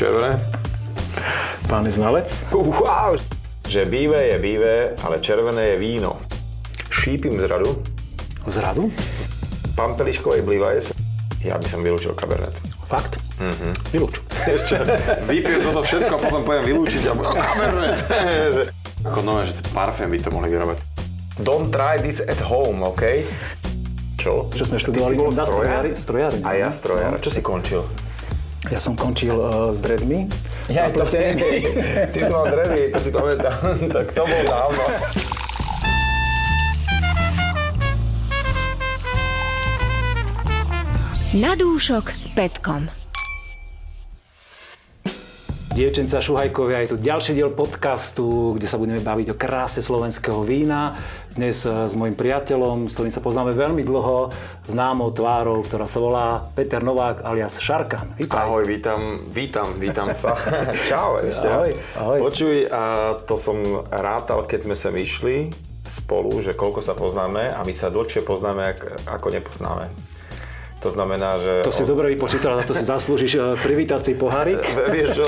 Červené? Pán je znalec? Wow. Že bíve je bíve, ale červené je víno. Šípim zradu. Zradu? Pampeliškovej blívaje sa. Ja by som vylúčil kabernet. Fakt? Mhm. Vylúč. Ešte vypijem toto všetko a potom poviem vylúčiť a no, kabernet. Ako nové, že parfém by to mohli vyrobať. Don't try this at home, OK? Čo? Čo sme Ty študovali si bol na strojár? strojárni. A ja strojár. Čo si končil? Ja som končil uh, s dreadmi. Ja, to, ty si mal drevy, to si pamätám, tak to bol dávno. Na dúšok s Petkom. Dievčenca Šuhajkovia, je tu ďalší diel podcastu, kde sa budeme baviť o kráse slovenského vína. Dnes eh, s mojim priateľom, s ktorým sa poznáme veľmi dlho, známou tvárou, ktorá sa volá Peter Novák alias Šarkan. Vítaj. Ahoj, vítam, vítam, vítam sa. Čau, ešte Ahoj, ahoj. Počuj, a to som rátal, keď sme sem išli spolu, že koľko sa poznáme a my sa dlhšie poznáme, ak- ako nepoznáme. To znamená, že... To si dobre vypočítal, za to si zaslúžiš eh, privítací pohárik. Vieš čo,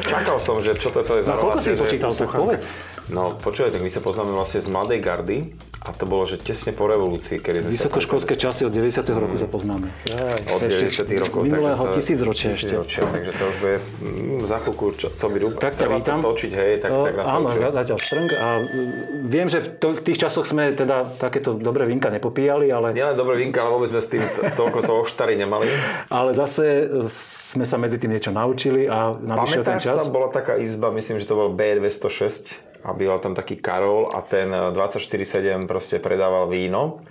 čakal som, že čo toto je za No, koľko si že vypočítal, tak povedz. No počúvaj, tak my sa poznáme vlastne z Mladej gardy a to bolo, že tesne po revolúcii, kedy sme sa... Vysokoškolské časy od 90. roku sa poznáme. Od Ešte 90 rokov. z minulého takže to- tisícročia ešte. tisícročia, takže to už bude mm, za chvíľku, čo, co by rúb. Tak ťa vítam. to točiť, hej, tak, O, tak nás Áno, zatiaľ štrnk a mm, viem, že v, to, v tých časoch sme teda takéto dobré vinka nepopíjali, ale, Nielen dobré vinka, ale vôbec sme s tým toľko toho oštary nemali. ale zase sme sa medzi tým niečo naučili a nadišiel ten Pamätáš čas. sa, bola taká izba, myslím, že to bol B206 a býval tam taký Karol a ten 24-7 proste predával víno.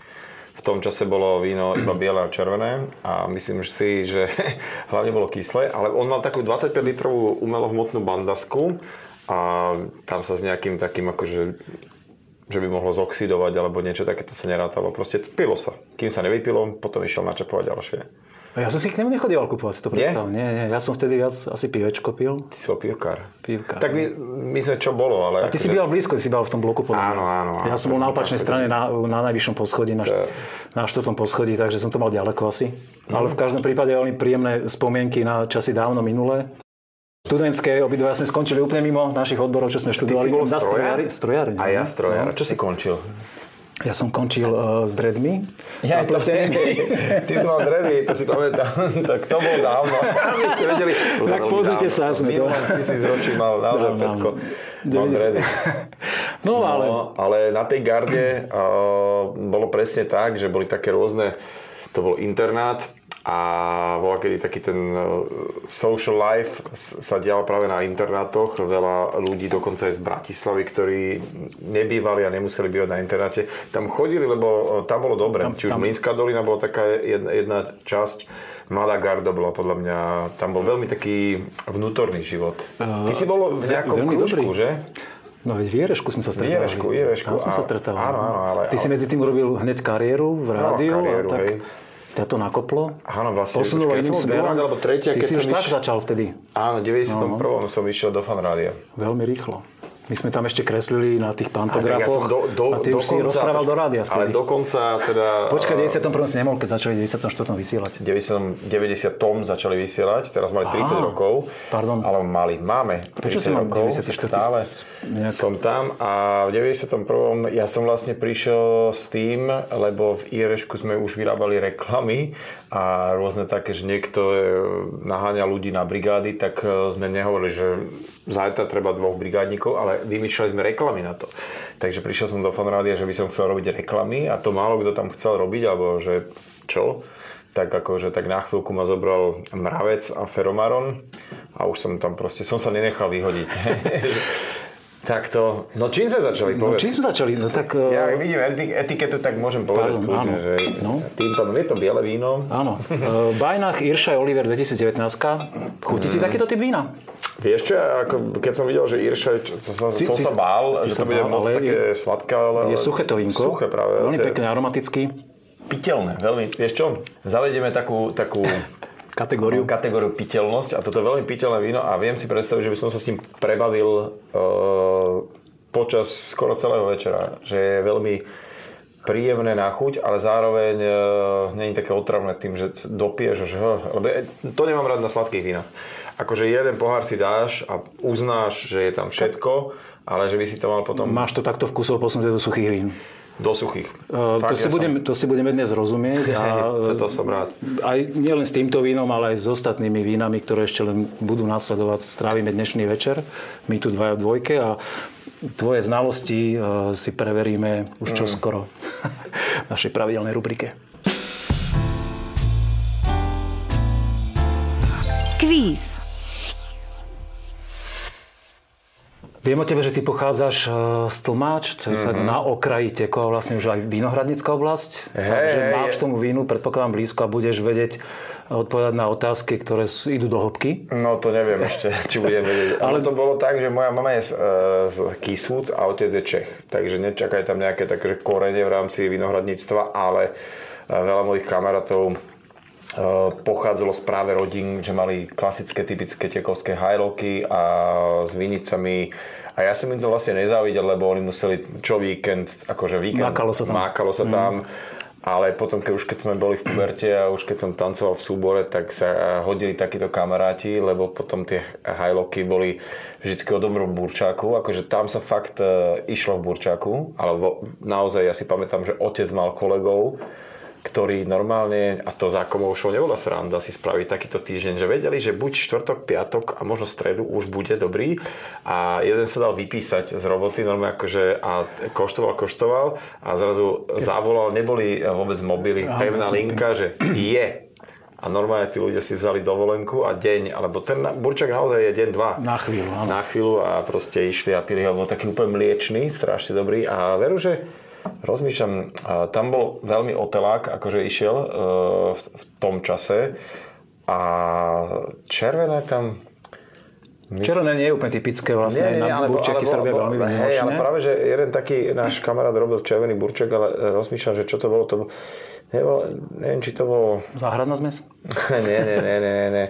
V tom čase bolo víno iba biele a červené a myslím si, že hlavne bolo kyslé, ale on mal takú 25 litrovú umelohmotnú bandasku a tam sa s nejakým takým akože že by mohlo zoxidovať alebo niečo takéto sa nerátalo. Proste pilo sa. Kým sa nevypilo, potom išiel načapovať ďalšie. A ja som si k nemu nechodieval kupovať, si to Nie? predstav. Nie? nie, ja som vtedy viac asi pivečko pil. Ty si bol pivkár. Pivkár. Tak my, my sme čo bolo, ale... A ty si býval blízko, ty si býval v tom bloku podľa. Áno, áno, áno. Ja som bol na To- opačnej to- strane, na, na najvyššom poschodí, na, št- na štvrtom poschodí, takže som to mal ďaleko asi. Ale v každom prípade veľmi príjemné spomienky na časy dávno minulé. Študentské obidva sme skončili úplne mimo našich odborov, čo sme Ty študovali. si bol strojár? strojári A ja strojár. No. Čo si končil? Ja som končil uh, s dreadmi. Ja, to, ty si mal dredy, to si pamätám. tak to bolo dávno. My ste vedeli. Tak pozrite dávno. sa, sme to- tisíc ročí mal naozaj Dávno, Petko. Mal 90. dredy. No, ale No, ale na tej garde uh, bolo presne tak, že boli také rôzne, to bol internát a bola kedy taký ten uh, social life sa dial práve na internátoch. Veľa ľudí dokonca aj z Bratislavy, ktorí nebývali a nemuseli bývať na internáte, tam chodili, lebo uh, tam bolo dobre. Tam- Či už tam- Mlinská dolina bola taká jedna, jedna časť, Mladá garda bola podľa mňa, tam bol veľmi taký vnútorný život. Ty si bol v nejakom krúžku, dobrý. že? No veď v Jerešku sme sa stretávali. Jerešku, v Jerešku, Tam sme sa a- stretávali. áno, áno, ale- Ty si medzi tým urobil hneď kariéru v rádiu kariéru, a tak hej. Ťa to nakoplo. Áno, vlastne, Posunulo ja som druhák alebo tretia, Ty keď si som už tak iš- začal vtedy. Áno, v 91. som išiel do fanrádia. Veľmi rýchlo. My sme tam ešte kreslili na tých A tak pantografoch do, do, a ty už si rozprával do rádia Ale vtedy. dokonca teda... Počkaj, v 91. si nemohol, keď začali v 94. vysielať. 90, 90 tom začali vysielať, teraz mali 30 Á, rokov. pardon. Ale mali, máme 30 Prečo si rokov, 94? tak stále Nejak- som tam a v 91. ja som vlastne prišiel s tým, lebo v IRŠku sme už vyrábali reklamy a rôzne také, že niekto e, naháňa ľudí na brigády, tak e, sme nehovorili, že zajtra treba dvoch brigádnikov, ale vymýšľali sme reklamy na to. Takže prišiel som do fanrádia, že by som chcel robiť reklamy a to málo kto tam chcel robiť, alebo že čo tak akože tak na chvíľku ma zobral mravec a feromaron a už som tam proste, som sa nenechal vyhodiť. tak to, no čím sme začali, No povedz. čím sme začali? No tak... Ja eh, vidím eti- etiketu, tak môžem povedať Pardon, kľudne, áno. že No. tým pádom je to biele víno. Áno. Eh, Bajnach Irša Oliver 2019. Chutí Mm. ti takýto typ vína? Vieš čo, ako, keď som videl, že Irša, čo, čo, som, Si- som si- sa bál, si že sa to bude bál, moc také je- sladké, ale... Je suché to vínko. Suché práve. Veľmi pekné, aromatický. Piteľné, veľmi. Vieš čo, zavedieme takú, takú Kategóriu. kategóriu piteľnosť a toto je veľmi piteľné víno a viem si predstaviť, že by som sa s ním prebavil uh, počas skoro celého večera. Že je veľmi príjemné na chuť, ale zároveň e, nie je také otravné tým, že dopiješ, že lebo to nemám rád na sladkých vínach. Akože jeden pohár si dáš a uznáš, že je tam všetko, ale že by si to mal potom... Máš to takto vkusov posunuté do suchých vín. Do suchých. Uh, Fakt, to, si ja budem, som... to si budeme dnes rozumieť. A, to som rád. Aj nielen s týmto vínom, ale aj s ostatnými vínami, ktoré ešte len budú nasledovať. Strávime dnešný večer. My tu dvaja v dvojke a tvoje znalosti uh, si preveríme už čoskoro mm. v našej pravidelnej rubrike. Kvíz. Viem o tebe, že ty pochádzaš uh, z Tlmáč, to je mm-hmm. na okraji Tekova, vlastne už aj Vinohradnická oblasť. Hey, takže hey, máš hey. tomu vínu, predpokladám blízko a budeš vedieť odpovedať na otázky, ktoré idú do hĺbky. No to neviem ešte, či budem vedieť. Ale to bolo tak, že moja mama je z, uh, z Kisúc a otec je Čech. Takže nečakaj tam nejaké také korene v rámci vinohradníctva, ale veľa mojich kamarátov pochádzalo z práve rodín, že mali klasické, typické tekovské hajloky a s vinicami. A ja som im to vlastne nezávidel, lebo oni museli čo víkend, akože víkend, mákalo sa tam. Mákalo sa tam mm. Ale potom, keď už keď sme boli v puberte a už keď som tancoval v súbore, tak sa hodili takíto kamaráti, lebo potom tie hajloky boli vždy o dobrom burčáku. Akože tam sa fakt uh, išlo v burčáku, ale naozaj ja si pamätám, že otec mal kolegov, ktorí normálne, a to za komovšou nebola sranda si spraviť takýto týždeň, že vedeli, že buď štvrtok, piatok a možno stredu už bude dobrý. A jeden sa dal vypísať z roboty normálne akože a koštoval, koštoval a zrazu zavolal, neboli vôbec mobily, pevná linka, že je. A normálne tí ľudia si vzali dovolenku a deň, alebo ten burčak naozaj je deň, dva. Na chvíľu, áno. Na chvíľu a proste išli a pili bol taký úplne mliečný, strašne dobrý. A veru, že Rozmýšľam, tam bol veľmi otelák, akože išiel e, v tom čase. A červené tam my... Červené nie je úplne typické vlastne, nie, nie, na burčeky sa robia veľmi hej, ale práve, že jeden taký náš kamarát robil červený burček, ale rozmýšľam, že čo to bolo, to bolo, Nebo, neviem, či to bolo... Záhradná zmes? nie, nie, nie, nie, nie.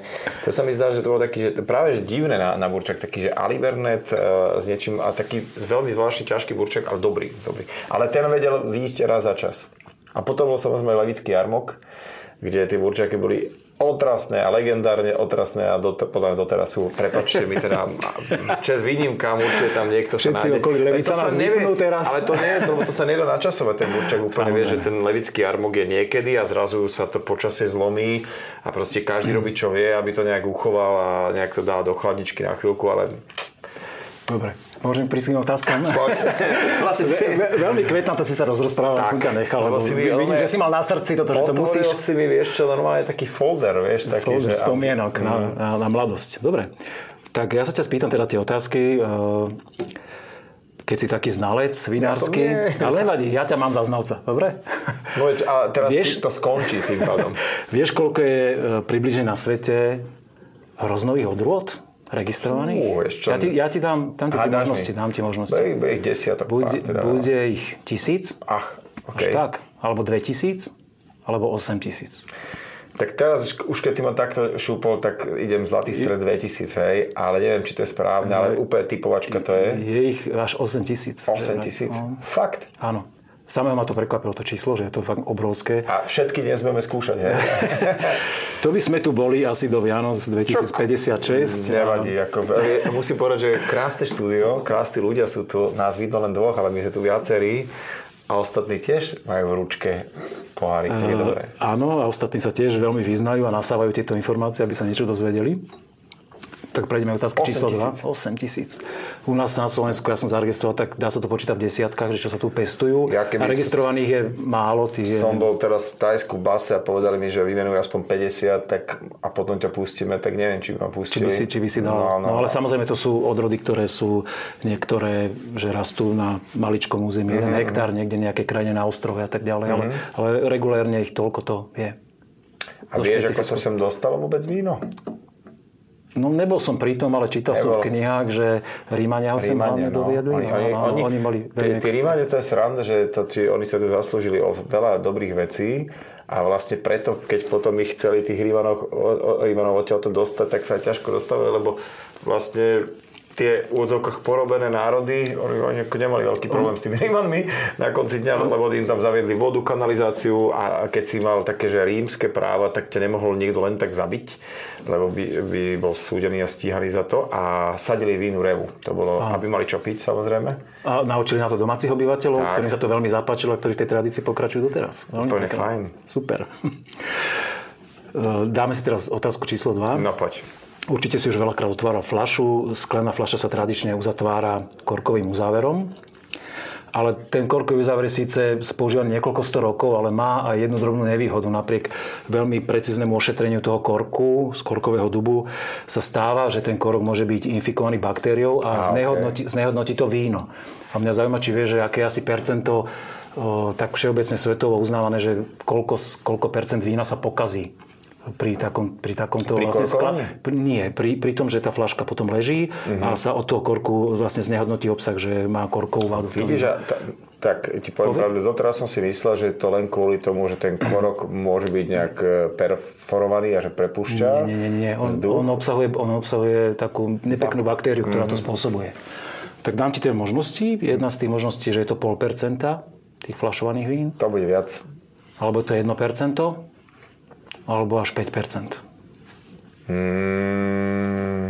To sa mi zdá, že to bolo taký, že práve že divné na, na burčak, taký, že alibernet uh, s niečím a taký veľmi zvláštny ťažký burčak, ale dobrý, dobrý. Ale ten vedel výjsť raz za čas. A potom bol samozrejme levický jarmok, kde tie burčaky boli otrasné a legendárne otrasné a do, podľa mňa doteraz sú, prepačte mi teda, čas výnimkám, určite tam niekto sa nájde. okolí Levica nás nevie, teraz. Ale to nie, to, to sa nedá načasovať ten burčak, úplne vie, že ten levický armok je niekedy a zrazu sa to počasie zlomí a proste každý robí čo vie, aby to nejak uchoval a nejak to dá do chladničky na chvíľku, ale Dobre. Môžem prísť k otázkam? vlastne, veľmi kvetná, to si sa rozprával, som ťa nechal, lebo si mi, vidím, že si mal na srdci toto, že to musíš... si mi, vieš čo, normálne taký folder, vieš, taký, folder že... spomienok na, mm. na, na, mladosť. Dobre, tak ja sa ťa spýtam teda tie otázky. Keď si taký znalec vinársky, ja ale nevadí, ja ťa mám za znalca, dobre? No, a teraz vieš, to skončí tým pádom. Vieš, koľko je e, približne na svete hroznových odrôd? Registrovaných? Uh, ešte... ja, ti, ja ti dám, dám ti možnosti. Dám ti možnosti. Bude ich desiatok. Bude, teda... bude ich tisíc. Ach, okay. Až tak. Alebo dve tisíc. Alebo 8 tisíc. Tak teraz, už keď si ma takto šúpol, tak idem zlatý stred 2000, hej, ale neviem, či to je správne, ale úplne typovačka to je. Je ich až 8 tisíc. 8 tisíc? No. Fakt? Áno. Samého ma to prekvapilo, to číslo, že je to fakt obrovské. A všetky dnes budeme skúšať, hej? to by sme tu boli asi do Vianoc 2056. Nevadí, ako, musím povedať, že krásne štúdio, krásni ľudia sú tu, nás vidno len dvoch, ale my sme tu viacerí. A ostatní tiež majú v ručke pohárik, uh, dobré. Áno, a ostatní sa tiež veľmi vyznajú a nasávajú tieto informácie, aby sa niečo dozvedeli. Tak prejdeme otázka číslo 2. 8 tisíc. U nás na Slovensku, ja som zaregistroval, tak dá sa to počítať v desiatkách, že čo sa tu pestujú. Ja a registrovaných je málo. Tých som je... bol teraz v Tajsku v base a povedali mi, že vymenujú aspoň 50 tak, a potom ťa pustíme, tak neviem, či ma pustili. Či by si, či by si dal. No, no, no, ale samozrejme to sú odrody, ktoré sú niektoré, že rastú na maličkom území. Mm-hmm. Jeden mhm. hektár niekde nejaké krajine na ostrove a tak ďalej. Mm-hmm. Ale, ale regulérne ich toľko to je. A vieš, ako sa sem dostalo vôbec víno? No nebol som pri tom, ale čítal som v knihách, že Rímania ho sem hlavne no. doviedli. Oni, oni, no, oni, oni boli tí, tí Rímania, to je sranda, že to, tí, oni sa tu zaslúžili o veľa dobrých vecí a vlastne preto, keď potom ich chceli tých Rímanov, Rímanov odtiaľ to dostať, tak sa ťažko dostali, lebo vlastne tie úvodzovkách porobené národy, oni nemali veľký problém s tými Rímanmi na konci dňa, lebo im tam zaviedli vodu, kanalizáciu a keď si mal také, že rímske práva, tak ťa nemohol niekto len tak zabiť, lebo by, by bol súdený a stíhaný za to a sadili vínu revu. To bolo, a. aby mali čo piť samozrejme. A naučili na to domácich obyvateľov, tak. ktorým sa to veľmi zapáčilo a ktorí v tej tradícii pokračujú doteraz. Veľmi Úplne fajn. Super. Dáme si teraz otázku číslo 2. No poď. Určite si už veľakrát otváral flašu. Sklená fľaša sa tradične uzatvára korkovým uzáverom. Ale ten korkový uzáver je síce používaný niekoľko sto rokov, ale má aj jednu drobnú nevýhodu. Napriek veľmi precíznemu ošetreniu toho korku z korkového dubu sa stáva, že ten korok môže byť infikovaný baktériou a, a znehodnotí, okay. znehodnotí to víno. A mňa zaujíma, či vieš, že aké asi percento o, tak všeobecne svetovo uznávané, že koľko, koľko percent vína sa pokazí pri, takom, pri takomto pri vlastne skla... Nie, pri, pri tom, že tá flaška potom leží uh-huh. a sa od toho korku vlastne znehodnotí obsah, že má korkovú vádu. Vidíš, a t- tak ti poviem pravdu, doteraz som si myslel, že to len kvôli tomu, že ten korok môže byť nejak e, perforovaný a že prepúšťa Nie, nie, nie. On, on, obsahuje, on obsahuje takú nepeknú baktériu, ktorá uh-huh. to spôsobuje. Tak dám ti tie možnosti. Jedna z tých možností je, že je to 0,5% tých flašovaných vín. To bude viac. Alebo to je 1% alebo až 5 hmm.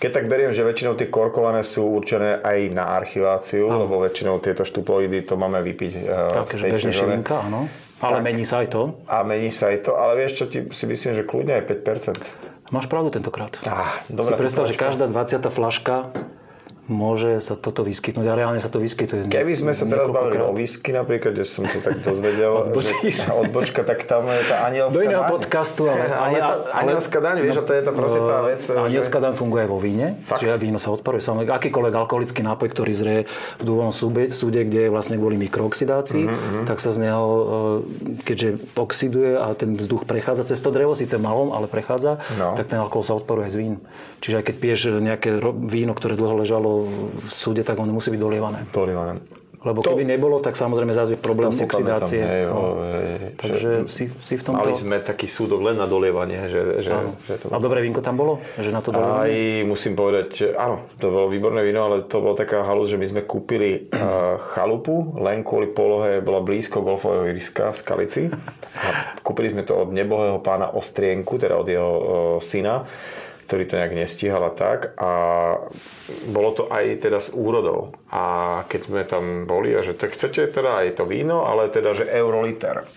Keď tak beriem, že väčšinou tie korkované sú určené aj na archiváciu, áno. lebo väčšinou tieto štuploidy to máme vypiť. Eh, Také, že bežne šilinka, áno. Ale tak, mení sa aj to. A mení sa aj to, ale vieš čo, ti, si myslím, že kľudne aj 5%. Máš pravdu tentokrát. Ah, dobrá, si predstav, že každá 20. flaška môže sa toto vyskytnúť a reálne sa to vyskytuje. Keby sme sa teraz bavili o whisky napríklad, kde som sa tak dozvedel, že odbočka, tak tam je tá anielská Do iného daň. podcastu, ale... ale, ale, anielská daň, vieš, no, to je to proste tá vec. Anielská daň funguje vo víne, Fakt? čiže víno sa odparuje. Samozrejme, akýkoľvek alkoholický nápoj, ktorý zrie v dôvodnom súde, súde, kde je vlastne kvôli mikrooxidácii, mm-hmm. tak sa z neho, e, keďže oxiduje a ten vzduch prechádza cez to drevo, síce malom, ale prechádza, no. tak ten alkohol sa odparuje z vín. Čiže aj keď piješ nejaké víno, ktoré dlho ležalo v súde, tak ono musí byť dolievané. Dolievané. Lebo to, keby nebolo, tak samozrejme zase je problém oxidácie. Pamätám, hej, no. hej, Takže že, si, si v tomto... Mali sme taký súdok len na dolievanie. Že, že, že to... A dobré vínko tam bolo? Že na to dolievanie? Aj musím povedať, áno, to bolo výborné víno, ale to bola taká halus, že my sme kúpili uh, chalupu, len kvôli polohe bola blízko golfového ihriska v Skalici. A kúpili sme to od nebohého pána Ostrienku, teda od jeho uh, syna ktorý to nejak nestíhal a tak. A bolo to aj teda s úrodou. A keď sme tam boli, a že tak chcete teda aj to víno, ale teda, že euroliter.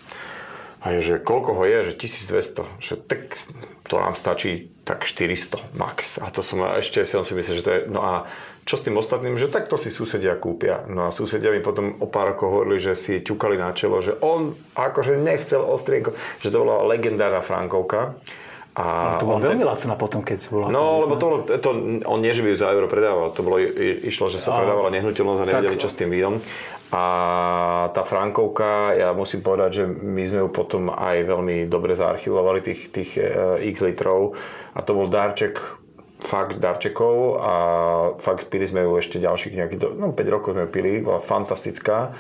A je, že koľko ho je, že 1200. Že tak to nám stačí tak 400 max. A to som ešte si on si myslel, že to je... No a čo s tým ostatným, že takto si susedia kúpia. No a susedia mi potom o pár rokov hovorili, že si ťukali na čelo, že on akože nechcel ostrienko, že to bola legendárna Frankovka. A to bola veľmi lacná potom, keď bola... No, lebo to, to, on nie, že by ju za euro predával, to bolo, išlo, že sa a... predávala nehnuteľnosť a nevedeli, tak... čo s tým vínom. A tá Frankovka, ja musím povedať, že my sme ju potom aj veľmi dobre zaarchivovali, tých, tých uh, x litrov. A to bol darček fakt darčekov a fakt pili sme ju ešte ďalších nejakých, no 5 rokov sme pili, bola fantastická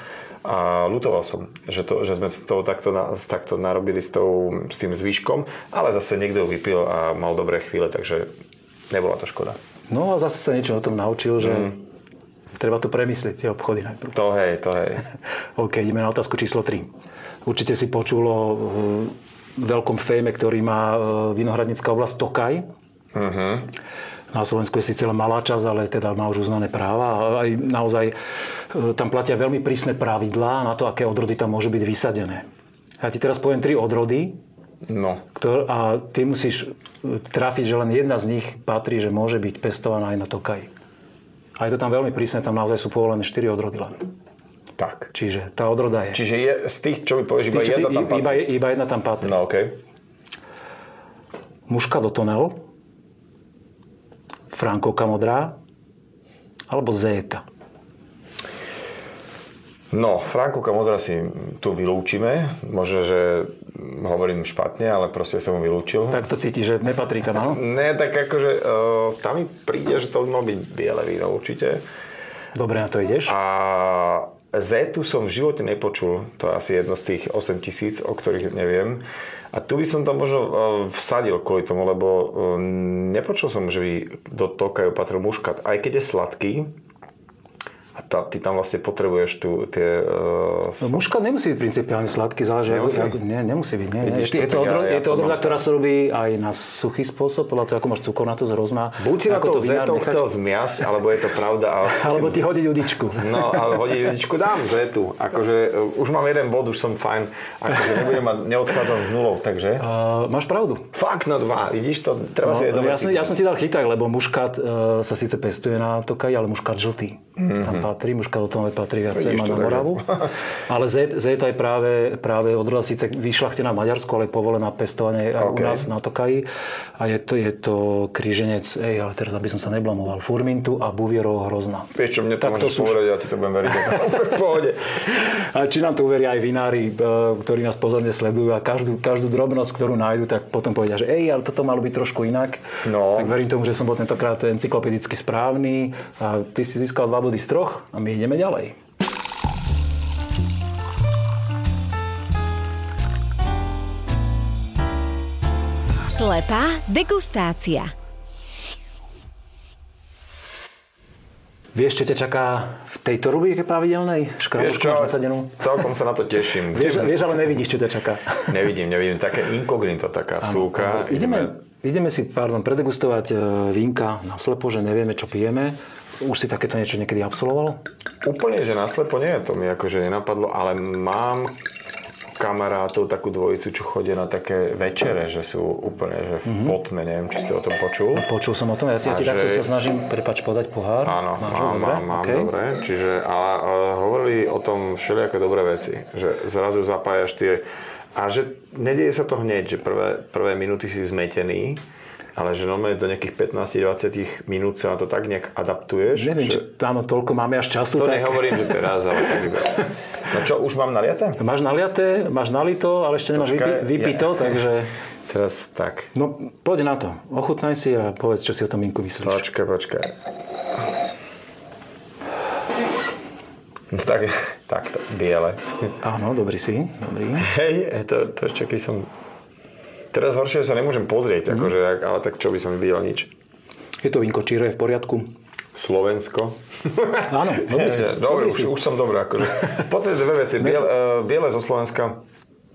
a lutoval som, že, to, že sme to takto, takto narobili s, tou, s tým zvyškom, ale zase niekto ju vypil a mal dobré chvíle, takže nebola to škoda. No a zase sa niečo o tom naučil, že mm. treba to premyslieť, tie obchody najprv. To hej, to hej. OK, ideme na otázku číslo 3. Určite si počul o veľkom fejme, ktorý má e, vinohradnická oblasť Tokaj. Mm-hmm. Na Slovensku je síce len malá časť, ale teda má už uznané práva. Aj naozaj e, tam platia veľmi prísne pravidlá na to, aké odrody tam môžu byť vysadené. Ja ti teraz poviem tri odrody, No. Ktor- a ty musíš e, trafiť, že len jedna z nich patrí, že môže byť pestovaná aj na Tokaj. A je to tam veľmi prísne, tam naozaj sú povolené 4 odrody len. Tak. Čiže tá odroda je. Čiže je z tých, čo mi povieš, iba jedna tam patrí? Iba, iba jedna tam patrí. No. Okay. Muška do tonel, Frankovka modrá alebo Zeta? No, Frankovka modrá si tu vylúčime. Možno, že hovorím špatne, ale proste som ho vylúčil. Tak to cíti, že nepatrí tam, áno? Ne, tak akože uh, tam mi príde, že to by malo byť biele víno určite. Dobre, na to ideš. A Z som v živote nepočul, to je asi jedno z tých 8 tisíc, o ktorých neviem. A tu by som to možno e, vsadil kvôli tomu, lebo e, nepočul som, že by do tokajú patril muškat. Aj keď je sladký, a tá, ty tam vlastne potrebuješ tu tie... Uh, no, muškat nemusí byť principiálne sladký, záleží. Nemusí? Ako, nie, nemusí byť. Nie, nie. Je, to, odro, ja, je to odroda, ktorá sa robí aj na suchý spôsob, podľa toho, ako máš cukor na to zrozná. Buď si na to, to zetou chcel zmiasť, alebo je to pravda. Ale... alebo ti hodiť judičku. No, ale hodiť judičku dám zetu. Akože uh, už mám jeden bod, už som fajn. Akože nebudem mať, neodchádzam z nulou, takže... Uh, máš pravdu. Fakt, no dva. Vidíš to? Treba no, si ja, som, ja som ti dal chyták, lebo muškat uh, sa síce pestuje na tokaji, ale muškat žltý. Mm-hmm. Tam patrí, muškat o tom patrí viacej má na Moravu. Ale zeta je práve, práve odroda síce vyšľachtená v Maďarsku, ale povolená pestovanie okay. u nás na Tokaji. A je to, je to kríženec, ej, ale teraz aby som sa neblamoval, Furmintu a Buvierov hrozná. Vieš čo, mne to tak môžeš to sú... povedať, ja ti to budem veriť. pohode. A či nám to uveria aj vinári, e, ktorí nás pozorne sledujú a každú, každú drobnosť, ktorú nájdu, tak potom povedia, že ej, ale toto malo byť trošku inak. No. Tak verím tomu, že som bol tentokrát encyklopedicky správny a ty si získal dva body z troch a my ideme ďalej. Slepá degustácia. Vieš, čo ťa čaká v tejto rubrike pravidelnej? Vieš čo, celkom sa na to teším. vieš, vieš, ale nevidíš, čo ťa čaká. Nevidím, nevidím. Také inkognito, taká súka. Ideme, ideme si, pardon, predegustovať e, vínka na slepo, že nevieme, čo pijeme. Už si takéto niečo niekedy absolvoval? Úplne, že naslepo nie, to mi akože nenapadlo, ale mám kamarátov, takú dvojicu, čo chodia na také večere, že sú úplne že v mm-hmm. potme, neviem, či ste o tom počul. No, počul som o tom, ja si ja ti že... takto sa snažím, prepač, podať pohár. Áno, Máš mám, dobre? mám, mám okay. dobre. Čiže, ale uh, hovorili o tom všelijaké dobré veci, že zrazu zapájaš tie a že nedieje sa to hneď, že prvé, prvé minúty si zmetený, ale že normálne do nejakých 15-20 minút sa na to tak nejak adaptuješ. Neviem, že... či tam toľko máme až času. To tak... nehovorím, že teraz, ale tak iba. No čo, už mám naliaté? Máš naliaté, máš nalito, ale ešte nemáš Počkaj, vypito, ja... takže... Teraz tak. No, poď na to. Ochutnaj si a povedz, čo si o tom vínku myslíš. Počkaj, počkaj. No tak, tak, biele. Áno, dobrý si, dobrý. Hej, to, to ešte keď som Teraz horšie sa nemôžem pozrieť, mm-hmm. akože, ale tak čo by som videl nič. Je to vinko Číro, je v poriadku? Slovensko. Áno, dobrý si. Dobre, už, už som dobrý. Akože. V podstate dve veci. Biel, uh, biele zo Slovenska,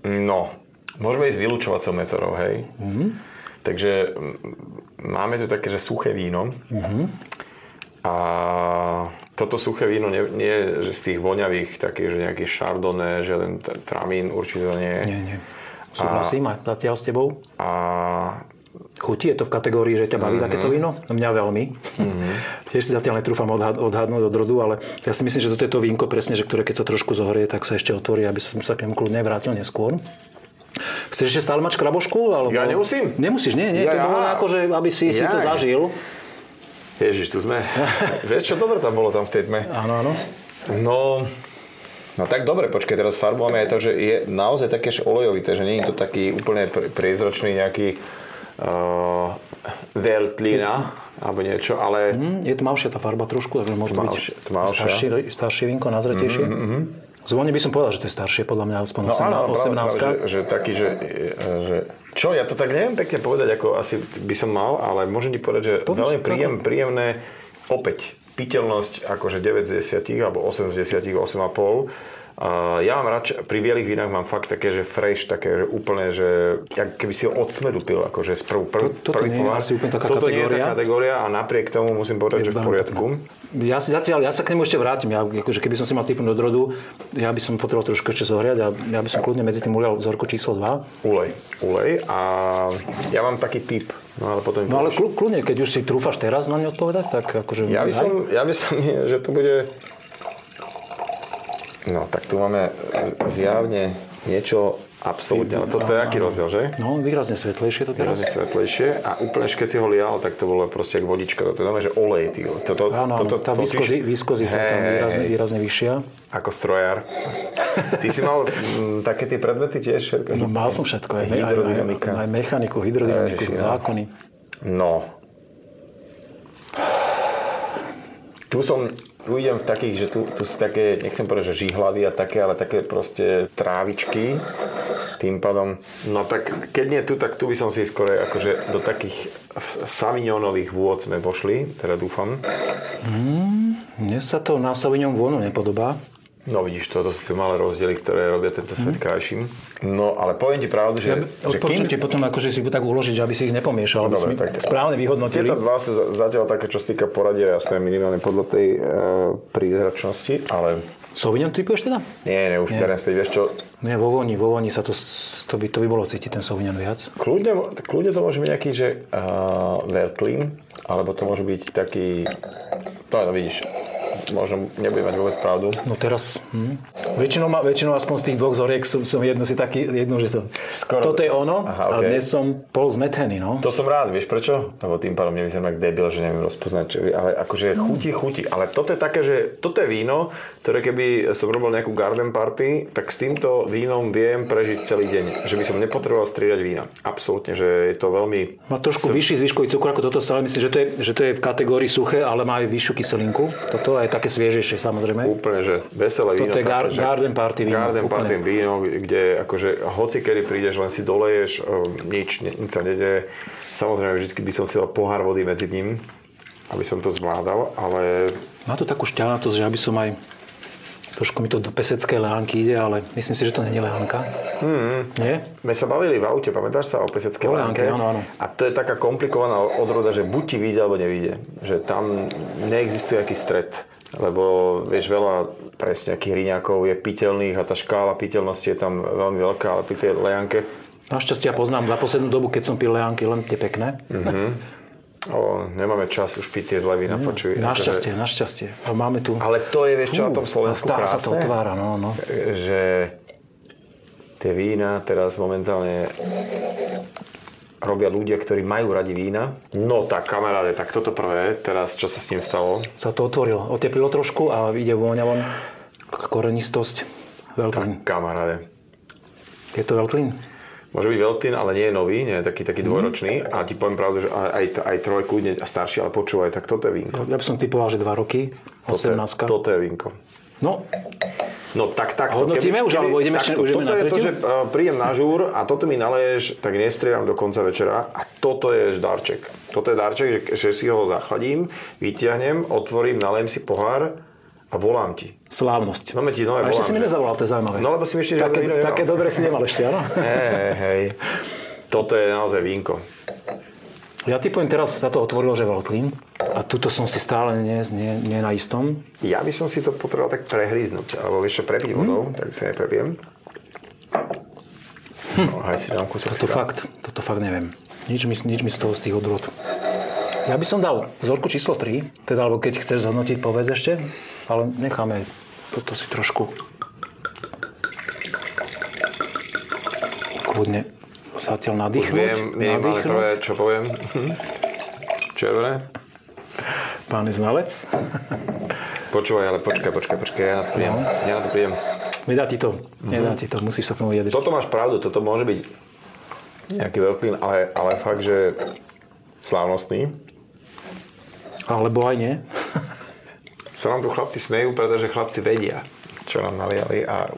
no, môžeme ísť vylúčovacou metodou, hej. Mm-hmm. Takže máme tu také, že suché víno. Mm-hmm. A toto suché víno nie, nie že z tých voňavých, takých, že nejaký chardonnay, žiaden tramín určite nie. Nie, nie. Súhlasím aj zatiaľ s tebou. A Chutí je to v kategórii, že ťa baví mm-hmm. takéto víno? Mňa veľmi. Mm-hmm. Tiež si zatiaľ netrúfam odhad, odhadnúť od rodu, ale ja si myslím, že toto je to vínko presne, že ktoré keď sa trošku zohrie, tak sa ešte otvorí, aby som sa k nemu kľudne vrátil neskôr. Chceš ešte stále mať krabošku? Alebo... Ja nemusím. Nemusíš, nie, nie. Ja, to bolo ako, že aby si, ja. si to zažil. Ježiš, tu sme. Vieš, čo dobre tam bolo tam v tej tme? Áno, áno. No, No tak dobre, počkaj, teraz farbujeme aj to, že je naozaj také olejovité, že nie je to taký úplne priezračný nejaký uh, veltlina alebo niečo, ale... Mm, je tmavšia tá farba trošku, takže môže tmavšia, byť tmavšia. Staršie, staršie vinko, nazretejšie. Mm-hmm. Zvonne by som povedal, že to je staršie, podľa mňa aspoň no, 18, áno, 18 práve, že, že, taký, že, že... Čo, ja to tak neviem pekne povedať, ako asi by som mal, ale môžem ti povedať, že Povedz veľmi príjem, príjemné, opäť piteľnosť akože 9 z 10 alebo 8 z 10, 8,5 a ja mám radšej, pri bielých vínach mám fakt také, že fresh, také, že úplne, že jak keby si ho od smedu pil, akože z prv, prv, to, toto prvý nie je asi úplne taká toto kategória. nie je tá kategória a napriek tomu musím povedať, že v poriadku. Ja si zatiaľ, ja sa k nemu ešte vrátim, ja, akože keby som si mal typnúť do drodu, ja by som potreboval trošku ešte zohriať a ja by som kľudne medzi tým ulial vzorku číslo 2. Ulej, ulej. A ja mám taký typ, No ale potom... No ale kľudne, keď už si trúfaš teraz na ňu odpovedať, tak akože... Ja by som, ja by som, že to bude No, tak tu máme zjavne niečo absolútne, ale toto je aký rozdiel, že? No, výrazne svetlejšie to teraz. Výrazne svetlejšie a úplne keď si ho lial, tak to bolo proste ako vodička, toto je že olej, ty. Toto, áno, áno, tá viskozi, viskozita tam výrazne, výrazne vyššia. Ako strojár. Ty si mal m, také tie predmety tiež všetko? No, mal som všetko, aj, hydrodynamika. Aj, aj, mechaniku, hydrodynamiku, Ježiši, zákony. No, tu som, tu idem v takých, že tu, tu sú také, nechcem povedať, že žihlavy a také, ale také proste trávičky. Tým pádom, no tak keď nie tu, tak tu by som si skôr akože do takých savignónových vôd sme vošli, teda dúfam. Mne sa to na Sauvignon vônu nepodobá. No vidíš, to, to sú tie malé rozdiely, ktoré robia tento svet krajším. No ale poviem ti pravdu, že, Ja odporúčam ti potom akože si tak uložiť, aby si ich nepomiešal, aby Dobre, sme tak- správne vyhodnotili. Tieto dva sú za- zatiaľ také, čo sa týka poradia, jasné, minimálne podľa tej e, prízračnosti, ale Sauvignon typuješ teda? nie, nie, už beriem späť, vieš čo, Nie, vo voni, vo voni sa to, to, by, to by bolo cítiť ten Sauvignon viac. kľudne, kľudne to môže byť nejaký, že uh, Veltlin, alebo to môže byť taký, to no, vidíš, možno nebude mať vôbec pravdu. No teraz, hm. väčšinou, ma, väčšinou aspoň z tých dvoch zoriek som, som jedno si taký, jedno, že to, Skoro- toto je ono Aha, a okej. dnes som pol zmetený, no. To som rád, vieš prečo? Lebo tým pádom nevyzerám ako debil, že neviem rozpoznať, čo, ale akože chutí, chutí. Ale toto je také, že toto je víno, ktoré keby som robil nejakú garden party, tak s týmto vínom viem prežiť celý deň. Že by som nepotreboval striedať vína. Absolútne, že je to veľmi... Má trošku vyšší zvyškový cukor ako toto, ale myslím, že to, je, že to je v kategórii suché, ale má aj vyššiu kyselinku. Toto je také sviežejšie, samozrejme. Úplne, že veselé víno. Toto je gar- garden party víno, Garden úplne. party víno, kde akože hoci kedy prídeš, len si doleješ, um, nič, nič sa nedeje. Samozrejme, vždy by som si dal pohár vody medzi ním, aby som to zvládal, ale Má to takú šťavnatosť, že aby som aj... Trošku mi to do peseckej leánky ide, ale myslím si, že to není leánka. Mm. Nie? My sa bavili v aute, pamätáš sa o peseckej O áno, áno. A to je taká komplikovaná odroda, že buď ti vyjde, alebo nevyjde. Že tam neexistuje aký stred. Lebo vieš, veľa presne akých riňákov je piteľných a tá škála piteľnosti je tam veľmi veľká, ale pri tej lejanke Našťastie ja poznám za poslednú dobu, keď som pil leánky, len tie pekné. o, nemáme čas už piť tie zlé vína, počuj. Našťastie, našťastie. A máme tu... Ale to je, vieš čo, na tom Slovensku Stále sa krásne? to otvára, no, no. že tie vína teraz momentálne robia ľudia, ktorí majú radi vína. No tak kamaráde, tak toto prvé, teraz čo sa s ním stalo? Sa to otvorilo. Oteplilo trošku a ide vôňa von. Taká korenistosť. Veltlín. Kamaráde. Je to Veltlín? Môže byť Veltin, ale nie je nový, nie je taký, taký dvojročný. A ti poviem pravdu, že aj, aj, trojku, kľudne a starší, ale počúvaj, tak toto je vínko. Ja by som typoval, že 2 roky. Toto je, 18. toto je vínko. No, No tak, tak. Hodnotíme už, alebo ideme ešte- už ideme toto na je to, tretiu? že uh, prídem na žúr a toto mi naleješ, tak nestrieľam do konca večera a toto je darček. Toto je darček, že, že si ho zachladím, vyťahnem, otvorím, nalejem si pohár a volám ti. slávnosť. No, ti nové a ešte si mi nezavolal, to je zaujímavé. No lebo si myslíš, že také, nemám. také dobre si nemal ešte, áno? Hej, hej. Toto je naozaj vínko. Ja typujem, teraz sa to otvorilo, že Veltlín. A tuto som si stále nie, nie, nie na istom. Ja by som si to potreboval tak prehríznuť, alebo vieš čo, prepiť vodou, tak si neprepijem. No, aj si dám kúsok. Toto fakt, toto fakt neviem. Nič mi, nič mi z toho, z tých odrôd. Ja by som dal vzorku číslo 3, teda, alebo keď chceš zhodnotiť, povedz ešte, ale necháme toto si trošku kľudne zatiaľ nadýchnuť. Viem minimálne nadýchnuť. prvé, čo poviem. Červené. Pán znalec. Počúvaj, ale počkaj, počkaj, počkaj, ja na to prídem. Ja na to prídem. Nedá ti to, nedá ti to, musíš sa k tomu vyjadriť. Toto máš pravdu, toto môže byť nejaký veľklín, ale, ale fakt, že slávnostný. Alebo aj nie. Sa nám tu chlapci smejú, pretože chlapci vedia, čo nám naliali a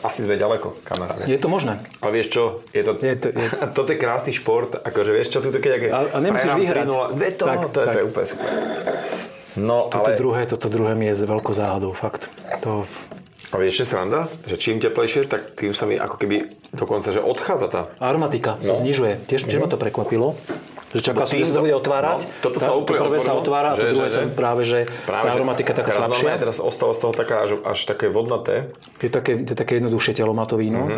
asi sme ďaleko, kamaráde. Je to možné. Ale vieš čo, je to, Je to- je- toto je krásny šport, akože vieš čo, tu keď aké... A- a nemusíš vyhrať. 3:0, Veď to, Tak, no, to, to tak. je úplne super. No, Toto ale... druhé, toto druhé mi je veľkou záhadou, fakt. To, A vieš, čo sranda? Že čím teplejšie, tak tým sa mi ako keby dokonca, že odchádza tá. aromatika sa znižuje. Tiež, tiež ma to prekvapilo. Že som, ty že sa to bude otvárať. no, toto sa Tá- úplne to prvé sa otvára a to že- druhé že- sa že- práve, že tá že aromatika taká slabšia. normálne Teraz ostalo z toho taká až, až také vodnaté. Je také, je také jednoduchšie telo má to víno.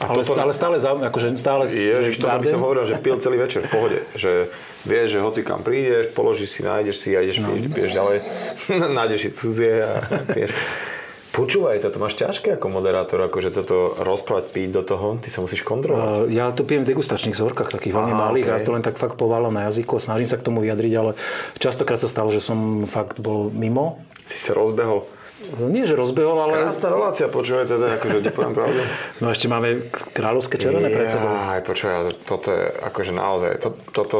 A Ale toto- stále, stále, akože stále Ježiš, to by som hovoril, že pil celý večer v pohode. Že vieš, že hoci kam prídeš, položíš si, nájdeš si a ideš, no. piješ, piješ ďalej. nájdeš si cudzie a piješ. Počúvaj, toto máš ťažké ako moderátor, akože toto rozprávať, piť do toho, ty sa musíš kontrolovať. Uh, Ja to pijem v degustačných zorkách, takých veľmi Aha, malých, okej. a to len tak fakt poválam na jazyku a snažím sa k tomu vyjadriť, ale častokrát sa stalo, že som fakt bol mimo. Si sa rozbehol. Nie, že rozbehol, ale Krásna relácia, počúvaj teda, akože ti poviem pravdu. no ešte máme kráľovské červené pred sebou. Aj, počúvaj, toto je akože naozaj, to, toto,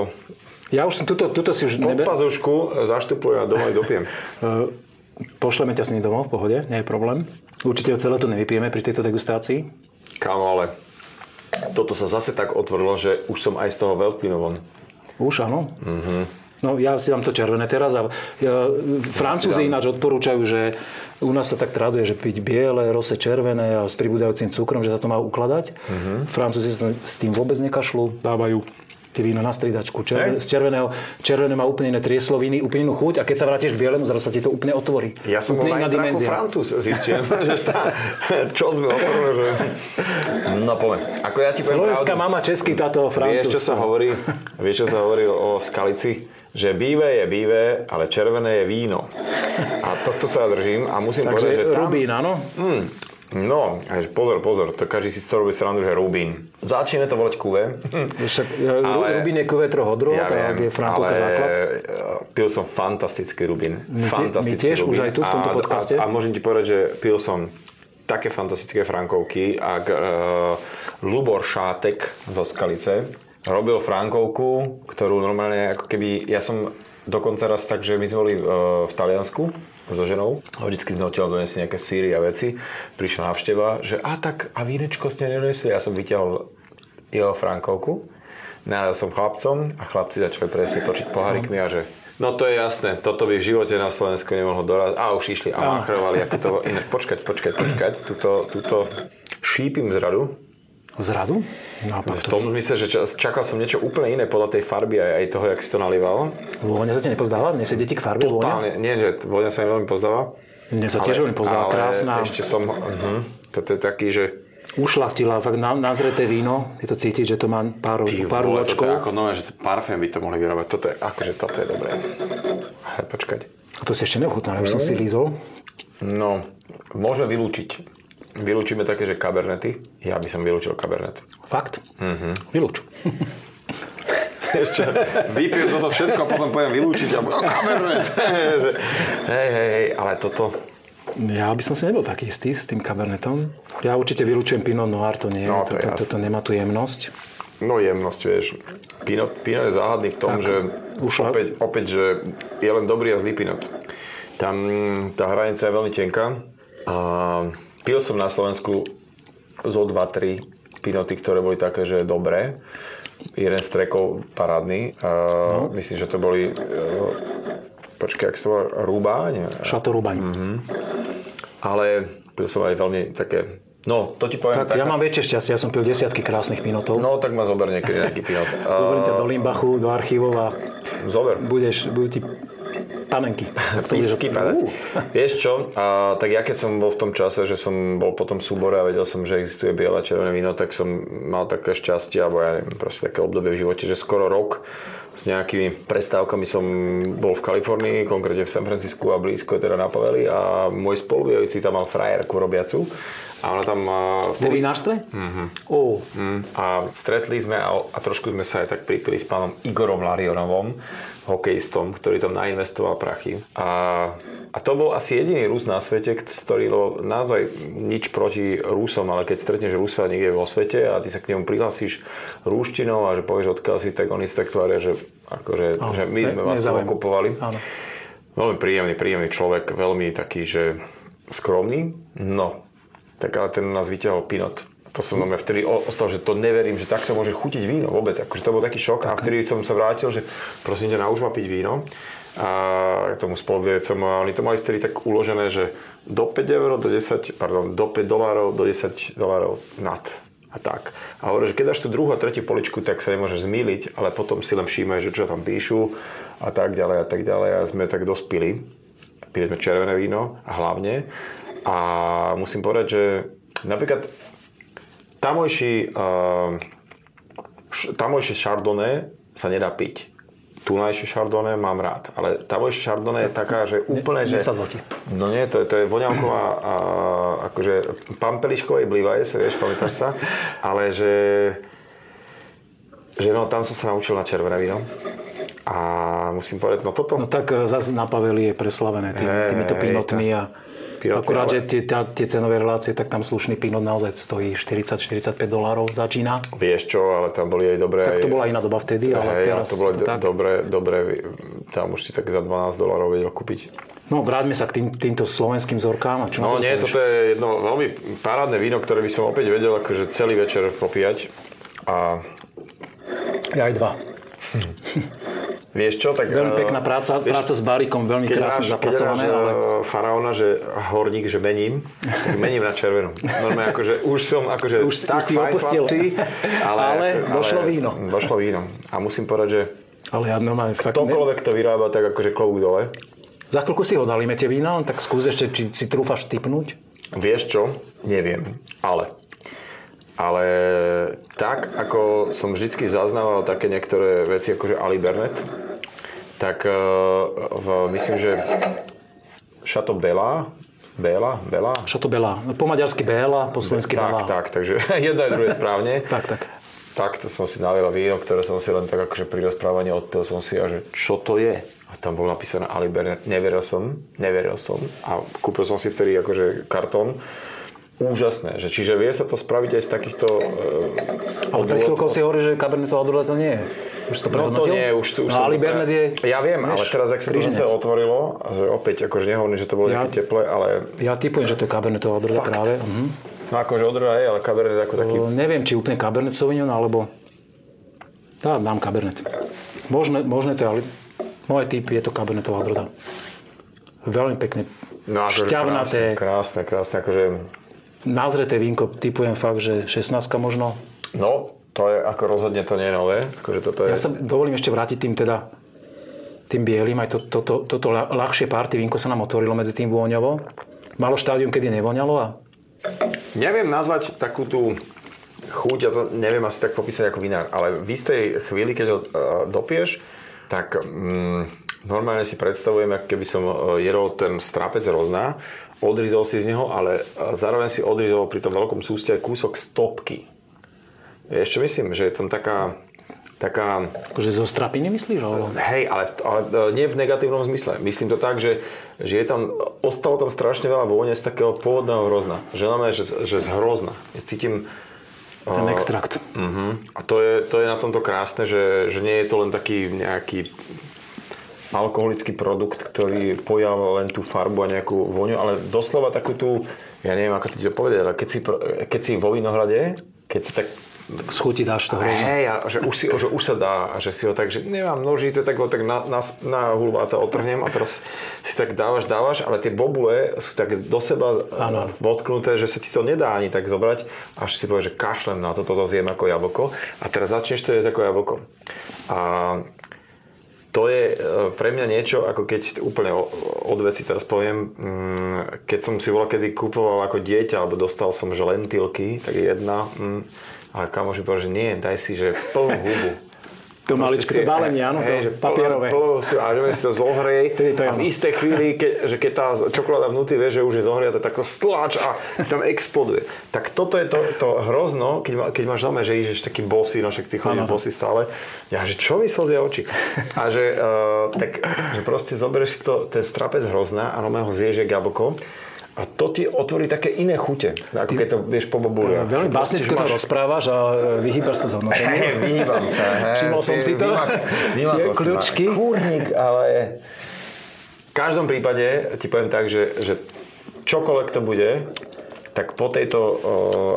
Ja už som, tuto, tuto si už... Pod Nebe... pazušku zaštupujem a doma ju dopiem. Uh, pošleme ťa s ním domov, v pohode, nie je problém. Určite ho celé tu nevypijeme pri tejto degustácii. Kámo, ale toto sa zase tak otvorilo, že už som aj z toho veľtlinu von. Už áno. No ja si dám to červené teraz a ja, Francúzi ináč odporúčajú, že u nás sa tak traduje, že piť biele, rose červené a s pribúdajúcim cukrom, že sa to má ukladať. Francúzi sa s tým vôbec nekašľú, dávajú tie víno na striedačku. Červené, Hej. z červeného, červené má úplne iné triesloviny, úplne inú chuť a keď sa vrátiš k bielemu, zrazu sa ti to úplne otvorí. Ja som bol úplne na Intraku dimenzia. Francúz, zistím, že tá, čo sme otvorili, že... No poďme. Ako ja ti poviem Slovenská pravdu. mama, český táto Vieš, francúzska. čo sa hovorí? Vieš, čo sa hovorí o skalici? Že bíve je bíve, ale červené je víno. A tohto sa ja držím a musím Takže povedať, že tam... Rubín, áno? Mm, no, až pozor, pozor, to každý si z toho robí srandu, že Rubín. Začíname to volať kuve. Však, Ale- ale... Rubín je kuvé troch Ja viem, je Frankovka základ. e, pil som fantastický Rubín. My fantastický my tiež už aj tu v tomto A- podcaste. A, a, môžem ti povedať, že pil som také fantastické Frankovky a uh, Lubor Šátek zo Skalice robil Frankovku, ktorú normálne ako keby, ja som dokonca raz tak, že my sme boli uh, v Taliansku so ženou. A vždycky sme odtiaľ donesli nejaké síry a veci. Prišla návšteva, že a tak, a vínečko ste nedonesli. Ja som vyťahol jeho Frankovku. Nádal som chlapcom a chlapci začali presne točiť pohárikmi a že No to je jasné, toto by v živote na Slovensku nemohlo doraziť. A už išli a machrovali, aké to bolo. Počkať, počkať, počkať. Tuto, tuto šípim z radu. Zradu? Naopak V to. tom zmysle, že ča- čakal som niečo úplne iné podľa tej farby aj, aj toho, jak si to nalival. Vôňa sa ti nepozdáva? Nesie deti k farbe vôňa? Nie, že vôňa sa mi veľmi pozdáva. Mne sa tiež veľmi pozdáva. Krásna. ešte som, uh-huh, toto je taký, že Ušlachtila, fakt na, nazreté víno. Je to cítiť, že to má pár, Ty pár vole, toto je ako nové, že to parfém by to mohli vyrobať. Toto je, akože toto je dobré. Hej, počkať. A to si ešte neochutnal, už som si lízol. No, môžeme vylúčiť. Vylúčime také, že kabernety. Ja by som vylúčil kabernet. Fakt? Mhm. Vylúč. Ešte vypijem toto všetko a potom poviem vylúčiť a budem, "O, kabernet. Hej, hej, hej, ale toto... Ja by som si nebol taký istý s tým kabernetom. Ja určite vylúčujem Pinot Noir, to nie. No, to, to je to, toto nemá tú jemnosť. No jemnosť, vieš. Pinot, Pinot je záhadný v tom, Tak, že ušla- opäť, opäť, že je len dobrý a zlý Pinot. Tam tá hranica je veľmi tenká. A pil som na Slovensku zo 2-3 Pinoty, ktoré boli také, že dobré. Jeden z trekov parádny. No. Myslím, že to boli... e, Počkaj, ak sa to? Rúbáň? Šato Rubaň. Mhm. Ale pil som aj veľmi také... No, to ti poviem. Tak ja mám väčšie šťastie, ja som pil desiatky krásnych pinotov. No. No, tak ma zober niekedy nejaký Pinot. Zoberiem ťa do Limbachu, do archívov a Zober. budeš, budú ti panenky. Písky padať. Ú. Vieš čo, a, tak ja keď som bol v tom čase, že som bol po tom súbore a vedel som, že existuje biele a červené víno, tak som mal také šťastie, alebo ja neviem, proste také obdobie v živote, že skoro rok s nejakými prestávkami som bol v Kalifornii, konkrétne v San Francisku a blízko teda na Paveli a môj spolubývajúci tam mal frajerku robiacu a ona tam a, Vo vinárstve? Mhm. Ó, Mm, a stretli sme a, a trošku sme sa aj tak pripili s pánom Igorom Larionovom, hokejistom, ktorý tam nainvestoval prachy. A, a to bol asi jediný Rus na svete, ktorý bol naozaj nič proti Rusom, ale keď stretneš Rusa niekde vo svete a ty sa k nemu prihlasíš rúštinou a že povieš odkiaľ si, tak oni si tak tvária, že, akože, že my ne- sme vás tu nezáujem. okupovali. Áno. Veľmi príjemný, príjemný človek, veľmi taký, že skromný. No, tak ale ten nás vyťahol Pinot. To som znamená vtedy ostal, že to neverím, že takto môže chutiť víno vôbec. Akože to bol taký šok a vtedy som sa vrátil, že prosím ťa, nauč ma piť víno. A k tomu spoluviecom a oni to mali vtedy tak uložené, že do 5 eur, do 10, pardon, do 5 dolárov, do 10 dolárov nad a tak. A hovorí, že keď dáš tú druhú a tretiu poličku, tak sa nemôžeš zmýliť, ale potom si len všímaj, že čo tam píšu a tak ďalej a tak ďalej a sme tak dospili. Pili sme červené víno a hlavne. A musím povedať, že napríklad tamojší, uh, tamojšie chardonnay sa nedá piť. Tunajšie chardonnay mám rád, ale tamojšie chardonnay je taká, že úplne, že... nesadlo ti. No nie, to je, to je voňavková, a, akože pampeliškovej blivajs, vieš, pamätáš sa? Ale že, že no, tam som sa naučil na červené víno. A musím povedať, no toto... No tak e, zase na Paveli je preslavené tým, Hej, týmito pinotmi a Pinot. Akurát, ale že tie, tá, tie cenové relácie, tak tam slušný Pinot naozaj stojí 40-45 dolárov začína. Vieš čo, ale tam boli aj dobré... Tak to bola iná doba vtedy, ale Hej, teraz to bolo to do, tak. dobre, dobre, tam už si tak za 12 dolárov vedel kúpiť. No vráťme sa k tým, týmto slovenským vzorkám. A čo No nie, toto je jedno veľmi parádne víno, ktoré by som opäť vedel akože celý večer popíjať. A Ja aj dva. vieš čo, tak... Veľmi eh, pekná práca, vieš, práca s barikom, veľmi krásne máš, zapracované, ale... eh, faraóna, že horník, že mením, tak mením na červenú. Normálne akože už som akože Už- tak už si fajn opustil. chlapci, ale, Ale došlo víno. Došlo víno. A musím povedať, že Ale ja normálne fakt... Ktokoľvek to vyrába, tak akože klobúk dole. Za chvíľku si ho dalíme tie vína, len tak skús ešte, či si trúfaš typnúť. Vieš čo? Neviem. Ale. Ale tak, ako som vždycky zaznával také niektoré veci, akože Ali Bernet, tak eh, v, myslím, že Chateau Bela, Bela, Bela, to Bela? Po maďarsky Bela, po slovensky tak, Bela. tak, takže jedno je druhé správne. tak, tak. Takto som si nalial víno, ktoré som si len tak akože pri rozprávaní odpil som si a že čo to je? A tam bolo napísané Ali Bernet. Neveril som, neveril som. A kúpil som si vtedy akože kartón. Úžasné, že čiže vie sa to spraviť aj z takýchto... Uh, Ale pred chvíľkou si hovorí, že Cabernetová Odrole to nie je. Už to No to nie, už, už no, to- Bernet je... Ja viem, ale vieš, teraz, ak sa to zase otvorilo, a že opäť, akože nehovorím, že to bolo Ja- nejaké teple, ale Ja typujem, že to je Cabernetová Odrole Fakt? práve. Mhm. no akože odrá je, ale Cabernet ako taký... To Neviem, či úplne Cabernet Sauvignon, alebo... Tá, dám Cabernet. Možné, možné to ale môj typ je to Cabernetová Odroda. Veľmi pekne. No akože šťavnaté, Krásne, krásne, krásne, akože... nazreté vínko, typujem fakt, že 16 možno. No, to je, ako rozhodne to nie je nové. Akože toto je... Ja sa dovolím ešte vrátiť tým teda tým bielým, aj to, to, to, toto ľa- ľahšie party vínko sa nám otvorilo medzi tým vôňovo. Malo štádium, kedy nevoňalo a Neviem nazvať takú tú chuť, ja to neviem asi tak popísať ako vinár, ale v istej chvíli, keď ho uh, dopieš, tak mm, normálne si predstavujem, ako keby som uh, jedol ten strápec rozná, odrizol si z neho, ale uh, zároveň si odrizol pri tom veľkom súste kúsok stopky. Čo myslím? Že je tam taká, taká akože zo strapiny myslíš? Alebo? Hej, ale, ale e, nie v negatívnom zmysle. Myslím to tak, že, že je tam, ostalo tam strašne veľa vône z takého pôvodného hrozna. Že znamená, že, že z hrozna. Ja cítim... Ten o, extrakt. Uh-huh. A to je, to je na tomto krásne, že, že nie je to len taký nejaký alkoholický produkt, ktorý pojal len tú farbu a nejakú vôňu, ale doslova takú tú, ja neviem, ako ti to povedať, ale keď si, keď si vo vinohrade, keď si tak Z chuti dáš to hrozno. Hej, a že už, si, že už sa dá a že si ho tak, že nemám nožice, tak ho tak na, na, na hulváta otrhnem a teraz si tak dávaš, dávaš, ale tie bobule sú tak do seba Áno. votknuté, že sa ti to nedá ani tak zobrať, až si povieš, že kašlem na to, toto zjem ako jablko a teraz začneš to jesť ako jablko. A to je e, pre mňa niečo, ako keď úplne od veci teraz poviem, mm, keď som si volal, kedy kupoval ako dieťa, alebo dostal som že lentilky, tak jedna, mm, ale kamoš mi povedal, že nie, daj si, že plnú hubu. To maličké, to balenie, áno, to papierové. Plnú, si, a že si to zohrej to je a v istej chvíli, keď, že keď tá čokoláda vnútri vie, že už je zohriata, tak to stláč a tam exploduje. Tak toto je to, to hrozno, keď, ma, keď máš znamená, že ideš taký bosý, no však ty chodíš bosý stále. Ja, že čo mi slzia oči? A že, uh, tak, že proste zoberieš to, ten strapec hrozná a normálne ho zješ jak jablko. A to ti otvorí také iné chute, ako keď to vieš po bobuliach. Veľmi proste, básnicky že to máš- rozprávaš a vyhýbaš sa zhodnoteniu. Hej, vyhýbam sa. Hej, Všimol som si to. Vymak, Tie kľúčky. Kúrnik, ale... V každom prípade ti poviem tak, že, že čokoľvek to bude, tak po tejto o,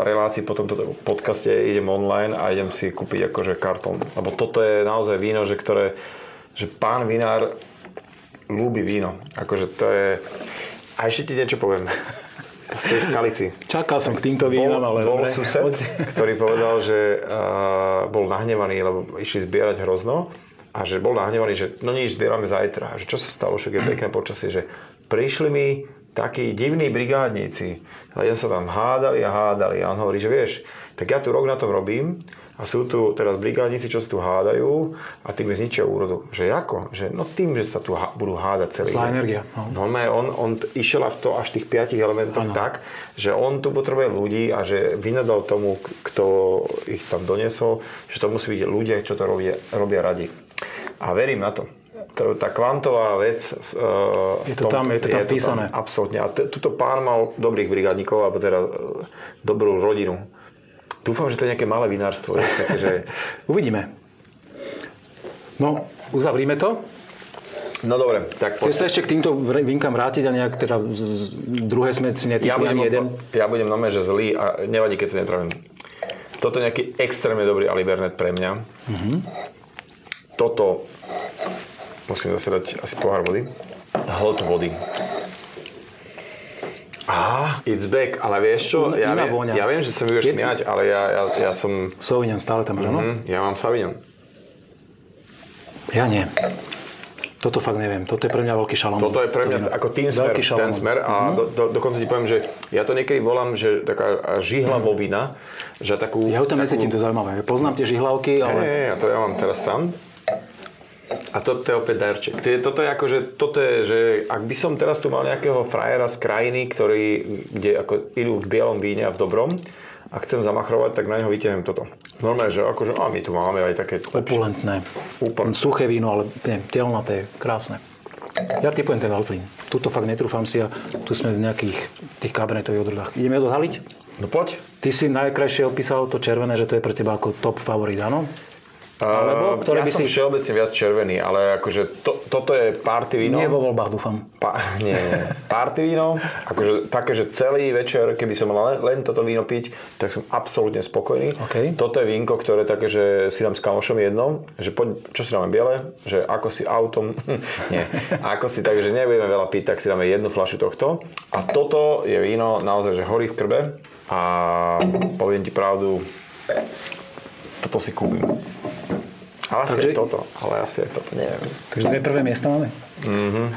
relácii, po tomto podcaste idem online a idem si kúpiť akože kartón. Lebo toto je naozaj víno, že ktoré, že pán vinár ľúbi víno. Akože to je... A ešte ti niečo poviem. Z tej skalici. Čakal som k týmto vínam, ale bol dobre. sused, ktorý povedal, že uh, bol nahnevaný, lebo išli zbierať hrozno a že bol nahnevaný, že no nič, zbierame zajtra. A že čo sa stalo, však je pekné počasie, že prišli mi takí divní brigádníci. A len sa tam hádali a hádali. A on hovorí, že vieš, tak ja tu rok na tom robím a sú tu teraz brigádnici, čo sa tu hádajú a tým zničia úrodu. Že ako? Že no tým, že sa tu há, budú hádať celý Zlá energia, no. Normálne on, on išiel v to až tých piatich elementoch Áno. tak, že on tu potrebuje ľudí a že vynadal tomu, kto ich tam doniesol, že to musí byť ľudia, čo to robia, robia radi. A verím na to. To- Tá kvantová vec... Uh, Je to tam, je to tam vpísané. absolútne. A t- tuto pán mal dobrých brigádnikov, alebo teda uh, dobrú rodinu. Dúfam, že to je nejaké malé vinárstvo. vieš, také, že... Uvidíme. No, uzavrime to. No dobre, tak Chceš sa ešte k týmto vínkam vrátiť a nejak teda z, z, druhé sme si ja budem, ani jeden. ja budem normálne, že zlý a nevadí, keď sa netravím. Toto je nejaký extrémne dobrý Alibernet pre mňa. Toto musím zase dať asi pohár vody. Hlod vody. Á, it's back, ale vieš čo? Ja, viem, vôňa. ja viem, že sa mi budeš smiať, ale ja, ja, ja som... Sauvignon stále tam, áno? Hm, ja mám Savignon. Ja nie. Toto fakt neviem. Toto je pre mňa veľký šalom. Toto je pre mňa ako tým smer, ten smer a Mhm. do, do, dokonca ti poviem, že ja to niekedy volám, že taká žihlavovina, že takú... Ja ho tam takú- necítim, to je zaujímavé. Poznám tie žihlavky, ale... Hej, ja to ja mám teraz tam. A to, to je opäť darček. Toto je ako, že, toto je, že ak by som teraz tu mal nejakého frajera z krajiny, ktorý, kde ako idú v bielom víne a v dobrom, a chcem zamachrovať, tak na neho vytiahnem toto. Normálne, že akože, a my tu máme aj také. Opulentné. Úplne. Suché víno, ale telnaté, krásne. Ja typujem ten Veltlín. Tuto fakt netrúfam si a tu sme v nejakých tých kabinetových odrodách. Ideme odhaliť? No poď. Ty si najkrajšie opísal to červené, že to je pre teba ako top favorit, áno? Alebo Uh, ktoré ja by som si- všeobecne viac červený, ale akože to, toto je party víno. Nie vo voľbách, dúfam. Pa, nie, nie. Party víno, akože také, že celý večer, keby som mal len, len toto víno piť, tak som absolútne spokojný. OK. Toto je vínko, ktoré také, že si dám s kamošom jedno, že poď, čo si dáme biele, že ako si autom, nie, ako si tak, že nebudeme veľa piť, tak si dáme jednu fľašu tohto. A toto je víno naozaj, že horí v krbe a poviem ti pravdu, toto si kúpim. Ale asi Takže- je toto, ale asi je toto, neviem. Takže dve prvé miesta máme. Mm-hmm.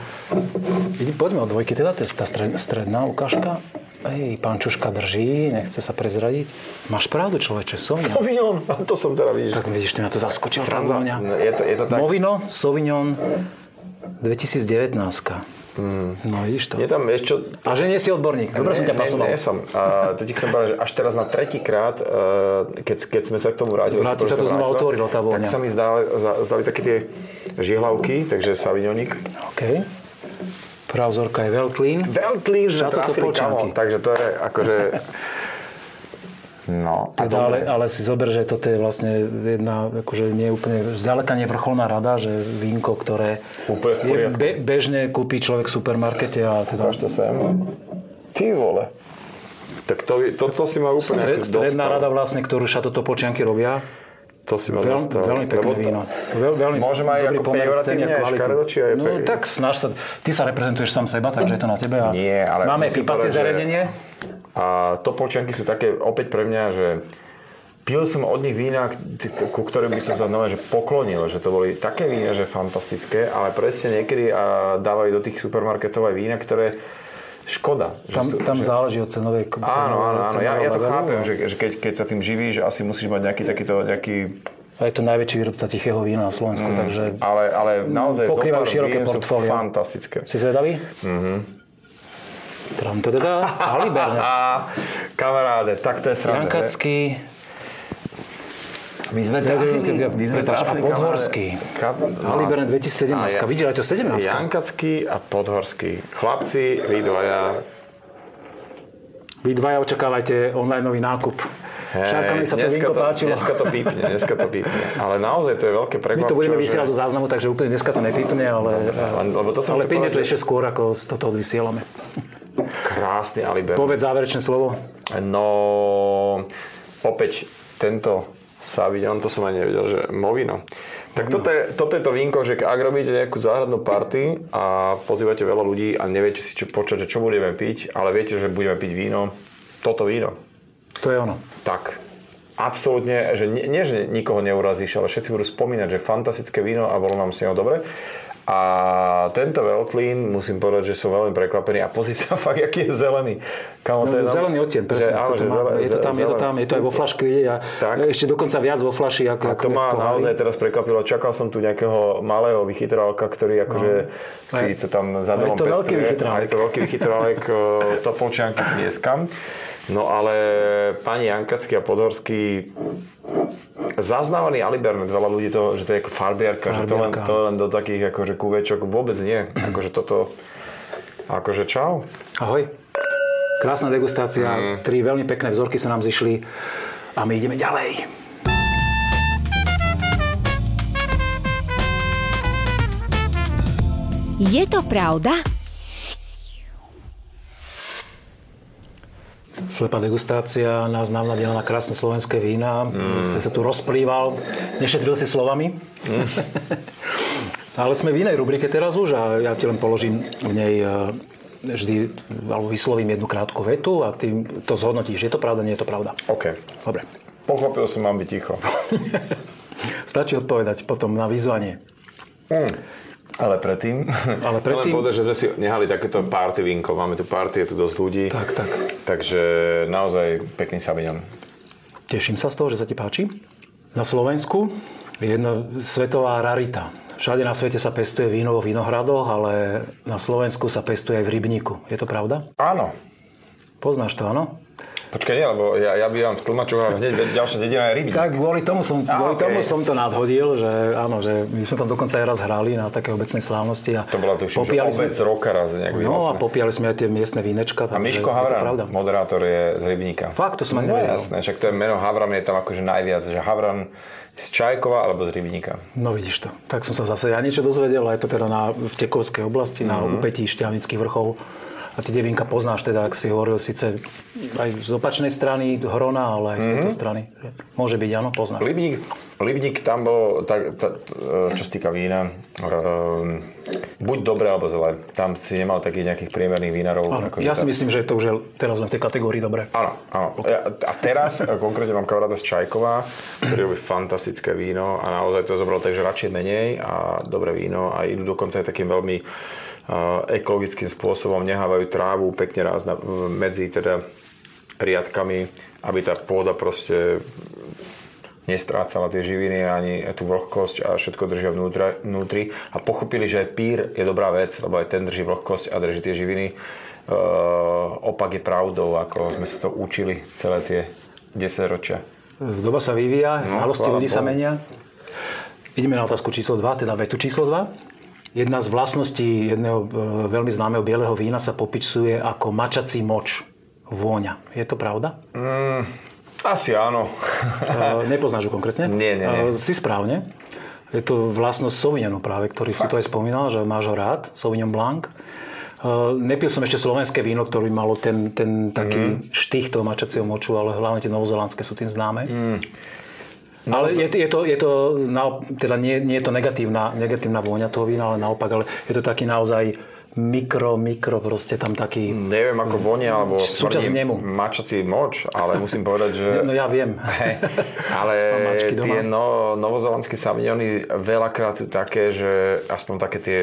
Poďme od dvojky, teda to je tá stred, stredná ukážka. Ej, pán Čuška drží, nechce sa prezradiť. Máš pravdu, človeče, Sauvignon. Sauvignon, to som teda vidíš. Tak vidíš, ty ma to zaskočil. Sranda. je to- je to tak. Movino, Sauvignon 2019. No vidíš to. Je tam ešte... A že nie si odborník. Dobre som ťa pasoval. Nie, nie som. A to ti chcem povedať, že až teraz na tretíkrát, eh, keď, keď sme sa k tomu vrátili, Vráti sa to znova otvorilo, tá vôňa. Tak sa mi zdali, zdali také tie žihlavky, takže savignonik. OK. Prvá vzorka je Veltlín. Veltlín, že trafili kamo, takže to je akože... No, a Teda, ale, ale si zober, že toto je vlastne jedna, akože nie úplne, zďaleka nie vrcholná rada, že vínko, ktoré Úplne v je poriadku. be, bežne kúpi človek v supermarkete a teda Ukáž to sem. Ty vole. Tak to, to, to si ma úplne stred, stredná dostal. rada vlastne, ktorú šato Topolčianky robia. To si ma Veľ, dostal. veľmi pekné Lebo to- víno. Veľ, veľmi Môžem aj dobrý ako pejoratívne, aj škaredo, či aj No pe- tak snaž sa, ty sa reprezentuješ sám seba, takže je to na tebe. A Nie, ale Máme pípacie povedať, že- zariadenie. A Topolčianky sú také opäť pre mňa, že pil som od nich vína, ku ktorým by som sa znova že poklonil, že to boli také vína, že fantastické, ale presne niekedy a dávajú do tých supermarketov aj vína, ktoré škoda. Že Tam, sú, tam že... záleží od cenovej Áno, áno, áno. Ja, ja to levelu chápem, a- že, že keď, keď sa tým živíš, asi musíš mať nejaký takýto, nejaký... A je to najväčší výrobca tichého vína na Slovensku, takže Ale, ale naozaj Pokrývajú široké portfólio. fantastické. si zvedavý? Mhm. Tram, Alibernet. A kamaráde, tak to je sranda. Jankacký, My sme trafili- my sme trafili, Podhorský. kamaráde. Kap- Alibernet 2017. A aj to 17. Jankacký a Podhorský. Chlapci, vy dvaja, Vy dvaja očakávajte online nákup. Hej, Šárka mi sa to vínko páčilo. Dneska to pípne, dneska to pípne. Ale naozaj to je veľké My prekvapenie. to budeme vysielať zo záznamu, takže úplne dneska to nepípne, ale, lebo to som ale píne to ešte skôr, ako toto odvysielame. Krásny Aliber. Povedz záverečné slovo. No, opäť tento Savignon, to som aj nevedel, že Movino. Tak toto je, toto je to vínko, že ak robíte nejakú záhradnú party a pozývate veľa ľudí a neviete si čo počať, že čo budeme piť, ale viete, že budeme piť víno, toto víno. To je ono. Tak, absolútne, že nie, nie, že nikoho neurazíš, ale všetci budú spomínať, že fantastické víno a bolo nám s neho dobre. A tento Veltlín, musím povedať, že som veľmi prekvapený a pozri sa fakt, aký je zelený. Kamo, No, je zelený odtieň, presne. áno, toto že má, zele- je to tam, je to tam, je to aj vo flaške vidieť a Tak. ešte dokonca viac vo flaši, ako, A ako to je v ma naozaj teraz prekvapilo. Čakal som tu nejakého malého vychytrálka, ktorý akože si to tam za No. Domom je to veľký pestuje. vychytrálek. A je to veľký vychytrálek, o, Topolčianky tlieskam. No ale pani Jankacký a Podhorský zaznávaný Alibernet, veľa ľudí to, že to je ako farbiarka, že to len, Farbiarka. to len do takých akože kuvečok vôbec nie. Akože toto, akože čau. Ahoj. Krásna degustácia, tri veľmi pekné vzorky sa nám zišli a my ideme ďalej. Je to pravda? Slepá degustácia nás navnadila na krásne slovenské vína. Mm. Si sa tu rozplýval, nešetril si slovami. Mm. Ale sme v inej rubrike teraz už a ja ti len položím v nej e, vždy, alebo vyslovím jednu krátku vetu a ty to zhodnotíš. Je to pravda, nie je to pravda. OK. Dobre. Pochopil som, mám byť ticho. Stačí odpovedať potom na vyzvanie. Mm. Ale predtým, Ale chcem predtým- len povedať, že sme si nehali takéto party vínko. Máme tu party, je tu dosť ľudí. Tak, tak. Takže naozaj pekný Savignon. Teším sa z toho, že sa ti páči. Na Slovensku je jedna svetová rarita. Všade na svete sa pestuje víno vo vinohradoch, ale na Slovensku sa pestuje aj v rybníku. Je to pravda? Áno. Poznáš to, áno? Počkaj, nie, lebo ja, ja bývam v Tlmačoch a hneď ďalšia dedina je rybník. Tak kvôli tomu som, Á, kvôli okej. tomu som to nadhodil, že áno, že my sme tam dokonca aj raz hrali na také obecnej slávnosti. A To bola tuším, že popíjali obec roka raz nejak No a vyhlásená. popíjali sme aj tie miestne vínečka. A takže Miško. Havran, moderátor je z Rybníka. Fakt, to som No nevedel. jasné, však to je meno Havran je tam akože najviac, že Havran z Čajkova alebo z Rybníka. No vidíš to. Tak som sa zase ja niečo dozvedel, a je to teda na, v Tekovskej oblasti, na Mhm. úpetí Šťavnických vrchov. A tie devínka poznáš teda, ak si hovoril, síce aj z opačnej strany Hrona, ale aj z tejto strany. Môže byť, áno, poznáš. Rybník, Rybník tam bol, tak, ta, čo sa týka vína, um, buď dobré alebo zlé. Tam si nemal takých nejakých priemerných vínarov. Áno, ja si tam- myslím, že to už je teraz len v tej kategórii dobre. Áno, áno. Ja- A teraz e, konkrétne mám kamaráta z Čajkova, ktorý robí fantastické víno a naozaj to zobral takže radšej menej a dobré víno a idú dokonca aj takým veľmi ekologickým spôsobom, nehávajú trávu pekne raz na, medzi teda riadkami, aby tá pôda proste nestrácala tie živiny ani tú vlhkosť a všetko držia vnútra, vnútri a pochopili, že aj pír je dobrá vec, lebo aj ten drží vlhkosť a drží tie živiny. Uh, opak je pravdou, ako sme sa to učili celé tie 10 ročia. Doba sa vyvíja, No, znalosti ľudí sa menia. Ideme na otázku číslo 2, teda vetu číslo 2. Jedna z vlastností jedného e, veľmi známeho bieleho vína sa popisuje ako mačací moč, vôňa. Je to pravda? Mm, asi áno. E, Nepoznáš ju konkrétne? Nie, nie, nie. E, Si správne. Je to vlastnosť Sauvignonu práve, ktorý si to aj spomínal, že máš ho rád, Sauvignon Blanc. Nepil som ešte slovenské víno, ktoré malo ten, ten taký Mhm. štých toho mačacieho moču, ale hlavne tie novozelandské sú tým známe. Mm. Ale je, je to, je to teda nie, nie je to negatívna, negatívna vôňa toho vína, ale naopak, ale je to taký naozaj mikro, mikro, proste tam taký... Neviem ako vonia, alebo Súčasť nemu. mačací moč, ale musím povedať, že... No ja viem. Hej, ale tie no, novozelandské savignony veľakrát sú také, že aspoň také tie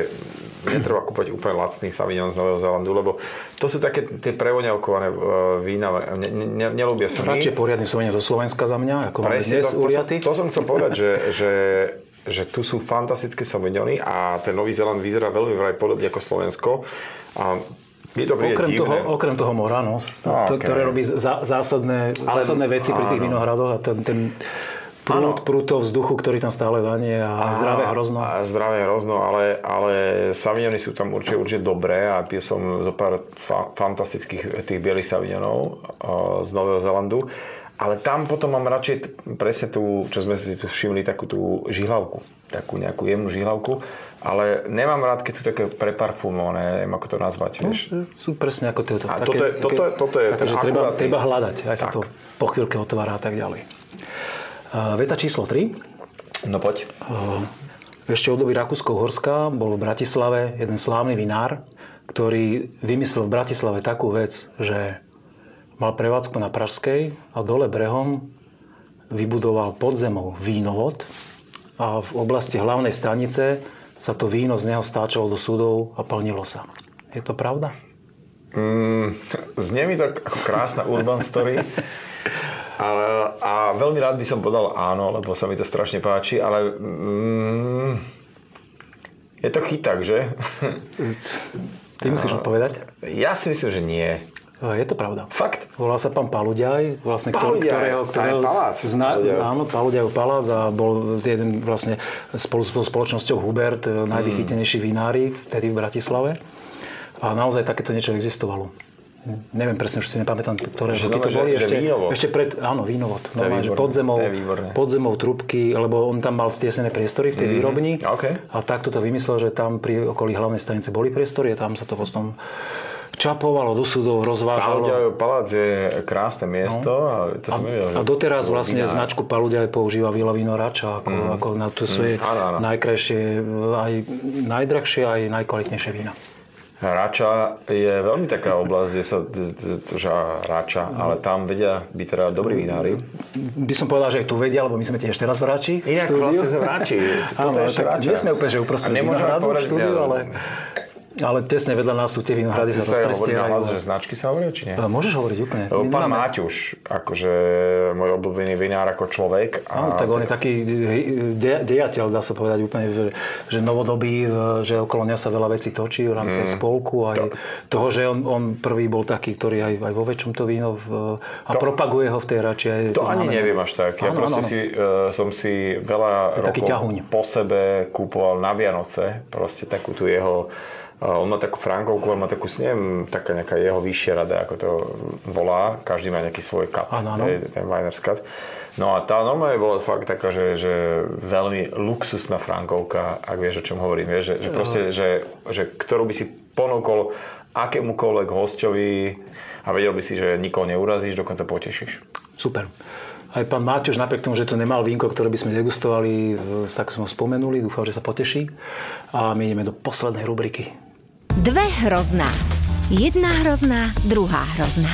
netreba kúpať úplne lacný savignon z Nového Zelandu, lebo to sú také tie prevoňavkované e, vína, ne, ne, ne, nelúbia sa mi. Radšej poriadny Sauvignon zo Slovenska za mňa, ako Presne, dnes to, to, som, to som chcel povedať, že, že, že tu sú fantastické savignony a ten Nový Zeland vyzerá veľmi vraj podobne ako Slovensko. A mi to Okrem divné. toho, okrem toho mora, no, No, to, okej. ktoré robí zá, zásadné, Ale- zásadné veci pri tých vinohradoch a ten, ten prúd, toho vzduchu, ktorý tam stále vanie a, zdravé hrozno. A zdravé hrozno, ale, ale Savignony sú tam určite, určite dobré a pil som zo pár fa- fantastických tých bielých Savignonov uh, z Nového Zelandu. Ale tam potom mám radšej presne tú, čo sme si tu všimli, takú tú žihlavku. Takú nejakú jemnú žihlavku. Ale nemám rád, keď sú také preparfumované, neviem ako to nazvať, vieš. Sú presne ako tieto. A toto je- toto je- toto je také, že treba, akurátny. treba hľadať, aj sa Tak. to po chvíľke otvára a tak ďalej. A veta číslo 3. No poď. Ešte od doby Rakúsko-Horska bol v Bratislave jeden slávny vinár, ktorý vymyslel v Bratislave takú vec, že mal prevádzku na Pražskej a dole brehom vybudoval pod zemou vínovod a v oblasti hlavnej stanice sa to víno z neho stáčalo do súdov a plnilo sa. Je to pravda? Mm, znie mi to ako krásna urban story. Ale, a veľmi rád by som povedal áno, lebo sa mi to strašne páči, ale mm, je to chyták, že? Ty musíš odpovedať. Ja si myslím, že nie. Je to pravda. Fakt? Volá sa pán Paluďaj, vlastne, Paluďaj, ktorého, ktorého palác. Paluďaj. áno, Paluďajov palác a bol jeden vlastne spolu s spoločnosťou Hubert, mm. najvychytenejší vinári vtedy v Bratislave. A naozaj takéto niečo existovalo. Neviem presne, už si nepamätám, ktoré Že roky to že- boli. že ešte, vínovod. ešte pred, áno, vínovod. Normálne, že výborné. podzemou trubky, lebo on tam mal stiesnené priestory v tej výrobni. OK. A takto to vymyslel, že tam pri okolí hlavnej stanice boli priestory a tam sa to potom čapovalo do súdov, rozvážalo. Paluďajov palác je krásne miesto a to som nevedel, že... A doteraz vlastne vinár. značku Paluďa aj používa Vila Víno Rača ako, mm. ako na to svoje áno, áno. najkrajšie, aj najdrahšie, aj najkvalitnejšie vína. Rača je veľmi taká oblasť, kde sa, že Rača, ale tam vedia byť teda dobrí vinári. By som povedal, že aj tu vedia, lebo my sme tiež teraz v Rači. Inak vlastne sme v Rači. Áno, tak nie sme úplne, že uprostred A vinohradu v štúdiu, ale, ale tesne vedľa nás sú tie vinohrady, sa sa rozprestierajú. že značky sa hovoria, či nie? A Môžeš hovoriť úplne. Lebo pán nemáme- Maťuš, akože môj obľúbený vinár ako človek. Áno, tak on je taký de- dejateľ, dá sa povedať úplne, že, že novodobý, že okolo neho sa veľa vecí točí v rámci mm. spolku, aj toho, že on, on prvý bol taký, ktorý aj, aj vo väčšom to víno v, a To- propaguje ho v tej rači. Aj To ani znamená. neviem až tak. Ja Áno, proste áno, áno. si, uh, som si veľa rokov po sebe kúpoval na Vianoce proste takú tu jeho on má takú frankovku, on má takú, neviem, taká nejaká jeho vyššia rada, ako to volá. Každý má nejaký svoj kat, áno. hej, ten Winer's cut. No a tá normálne bola fakt taká, že, že veľmi luxusná frankovka, ak vieš, o čom hovorím. Vieš, že, že proste, že, že ktorú by si ponúkol akémukoľvek hostovi a vedel by si, že nikoho neurazíš, dokonca potešíš. Super. Aj pán Máťoš, napriek tomu, že tu nemal vínko, ktoré by sme degustovali, e, tak sme ho spomenuli, dúfam, že sa poteší. A my ideme do poslednej rubriky. Dve hrozná. Jedna hrozná, druhá hrozná.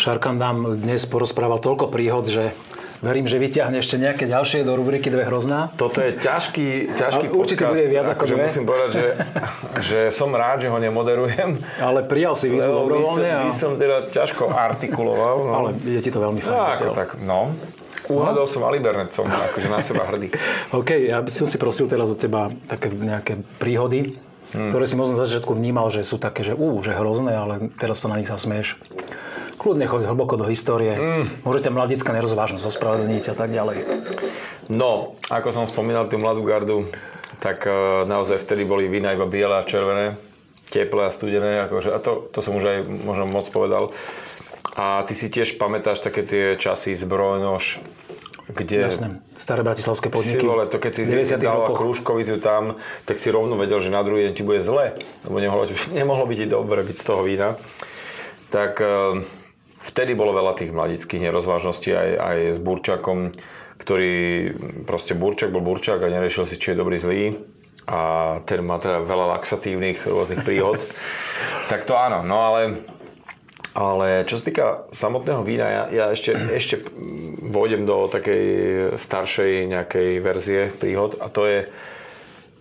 Šarkan nám dnes porozprával toľko príhod, že verím, že vyťahne ešte nejaké ďalšie do rubriky Dve hrozná. Toto je ťažký, ťažký Ale určite podcast. bude viac ako akože dve. musím povedať, že, že som rád, že ho nemoderujem. Ale prijal si výzvu dobrovoľne. by, A... som, by som teda ťažko artikuloval. No. Ale je ti to veľmi no, fajn. ako tak, no. Uhadol som Alibernet, som akože na seba hrdý. OK, ja by som si prosil teraz od teba také nejaké príhody, Hmm. ktoré si možno na začiatku vnímal, že sú také, že ú, že hrozné, ale teraz sa na nich zasmieš. Kľudne choď hlboko do histórie. Hmm. Môžete mladická nerozvážnosť ospravedlniť a tak ďalej. No, ako som spomínal tú mladú gardu, tak uh, naozaj vtedy boli vína iba biele a červené, teplé a studené, akože, a to, to som už aj možno moc povedal. A ty si tiež pamätáš také tie časy zbrojnož, kde... Jasné. Staré bratislavské Si podniky. vole, to keď si v 90 dal rokoch. krúžkovicu tam, tak si rovno vedel, že na druhý deň ti bude zle, lebo nemohlo, nemohlo byť i dobre byť z toho vína. Tak eh, vtedy bolo veľa tých mladických nerozvážností aj, aj s Burčakom, ktorý proste Burčak bol Burčak a neriešil si, či je dobrý, zlý. A ten má teda veľa laxatívnych rôznych príhod. tak to áno, no ale ale čo sa týka samotného vína, ja, ja ešte, ešte vôjdem do takej staršej nejakej verzie príhod a to je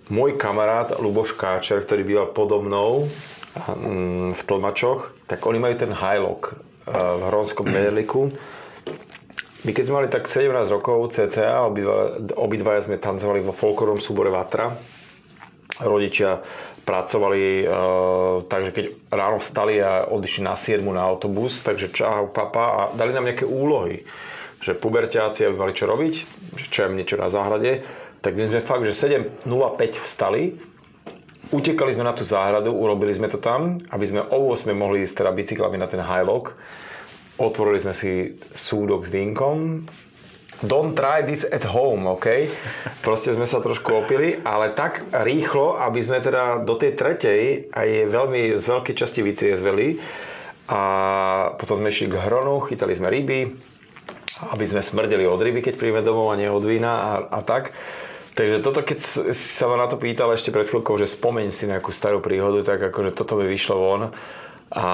môj kamarát Luboš Káčer, ktorý býval podo mnou mm, v Tlmačoch, tak oni majú ten Highlock eh, v Hronskom Beneliku. My keď sme mali tak 17 rokov cca, obidva, obidvaja sme tancovali vo folklorom súbore Vatra. Rodičia pracovali e, takže keď ráno vstali a odišli na 7 na autobus, takže čau papa a dali nám nejaké úlohy. Že puberťáci, aby mali čo robiť, že čo im niečo na záhrade. Tak my sme fakt, že 7.05 vstali, utekali sme na tú záhradu, urobili sme to tam, aby sme o 8 mohli ísť teda bicyklami na ten highlock. Otvorili sme si súdok s vínkom, Don't try this at home, OK? Proste sme sa trošku opili, ale tak rýchlo, aby sme teda do tej tretej aj veľmi z veľkej časti vytriezveli. A potom sme išli k hronu, chytali sme ryby, aby sme smrdeli od ryby, keď príjme domov a nie od vína a, a tak. Takže toto, keď si sa ma na to pýtal ešte pred chvíľkou, že spomeň si nejakú starú príhodu, tak akože toto by vyšlo von. A...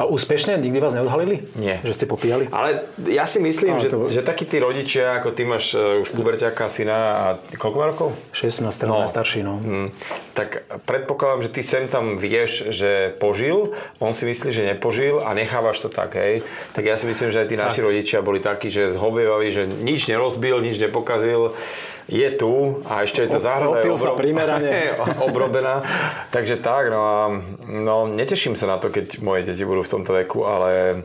A úspešne? Nikdy vás neodhalili? Nie. Že ste popíjali? Ale ja si myslím, že, to- že takí tí rodičia, ako ty máš uh, už puberťáka syna a koľko má rokov? 16, teraz najstarší, no. Mm, tak predpokladám, že ty sem tam vieš, že požil, on si myslí, že nepožil a nechávaš to tak, hej. Tak ja si myslím, že aj tí naši rodičia boli takí, že zhovievaví, že nič nerozbil, nič nepokazil, je tu a ešte je to záhrada je opil sa primerane. obrobená. Takže tak, no a no, neteším sa na to, keď moje deti budú v tomto veku, ale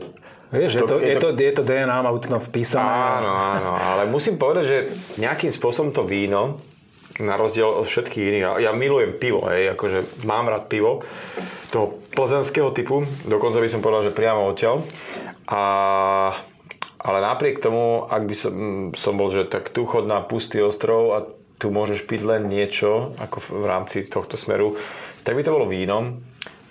Vieš, je, to, je to- to, je to DNA, má to vpísané. Áno, áno, ale musím povedať, že nejakým spôsobom to víno, na rozdiel od všetkých iných, ja- ja milujem pivo, hej, akože mám rád pivo, toho plzenského typu, dokonca by som povedal, že priamo odtiaľ. A, ale napriek tomu, ak by som, mm, som bol, že tak tu chod na pustý ostrov a tu môžeš piť len niečo, ako v, rámci tohto smeru, tak by to bolo víno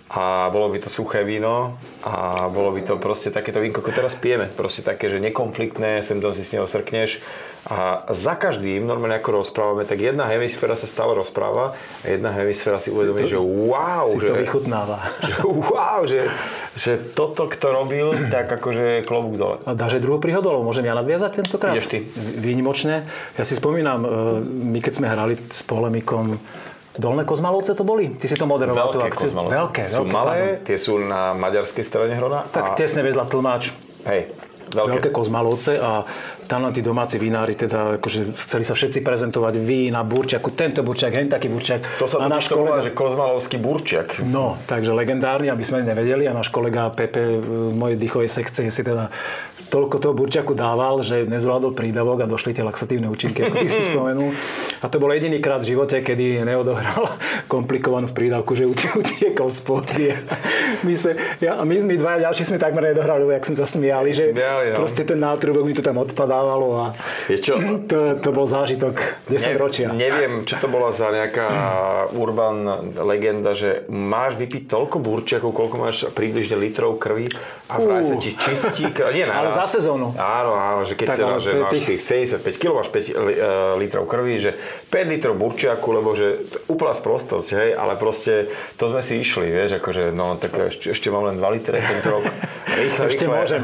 a bolo by to suché víno a bolo by to proste takéto vínko, ako teraz pijeme. Proste také, že nekonfliktné, sem tam si s neho srkneš a za každým, normálne ako rozprávame, tak jedna hemisféra sa stále rozpráva a jedna hemisféra si uvedomí, to- že wow, Si že, to vychutnáva. že wow, že, že toto, kto robil, tak akože klobúk dole. A dáš aj druhú príhodu, alebo môžem ja nadviazať tentokrát? Ideš ty. Výnimočne. Ja si spomínam, e, my keď sme hrali s polemikom Dolné Kozmalovce to boli? Ty si to moderoval tú Veľké akciu? kozmalovce. Veľké, Sú veľké, malé, pardon. tie sú na maďarskej strane Hrona. Tak a, tesne vedľa tlmáč. Hej, Veľké. veľké. kozmalovce a tam len tí domáci vinári teda akože chceli sa všetci prezentovať vína, burčaku, tento burčak, hen taký burčak. To sa a náš to volá, kolega, že kozmalovský burčiak. No, takže legendárny, aby sme nevedeli a náš kolega Pepe z mojej dýchovej sekcie si teda toľko toho burčaku dával, že nezvládol prídavok a došli tie laxatívne účinky, ako ty si spomenul. A to bol jediný krát v živote, kedy neodohral komplikovanú v prídavku, že utie- utiekol z pódia. My, sa, ja, my, my dvaja ďalší sme takmer nedohrali, lebo jak sme sa smiali, že Smiali, no. proste ten nátrubok mi to tam odpadávalo a čo? to, to bol zážitok 10 Ne- ročia. Neviem, čo to bola za nejaká urban legenda, že máš vypiť toľko burčiakov, koľko máš približne litrov krvi a vraj sa ti čistí. Nie naraz. Za sezónu. Áno, áno, že keď Tak, teda, že máš tých- tých 75 kg, máš 5 li- eh, litrov krvi, že 5 litrov burčiaku, lebo že úplná sprostosť, hej, ale proste to sme si išli, vieš, akože no, tak ešte, ešte mám len 2 litre tento rok. Rýchle, Ešte rýchle. môžem.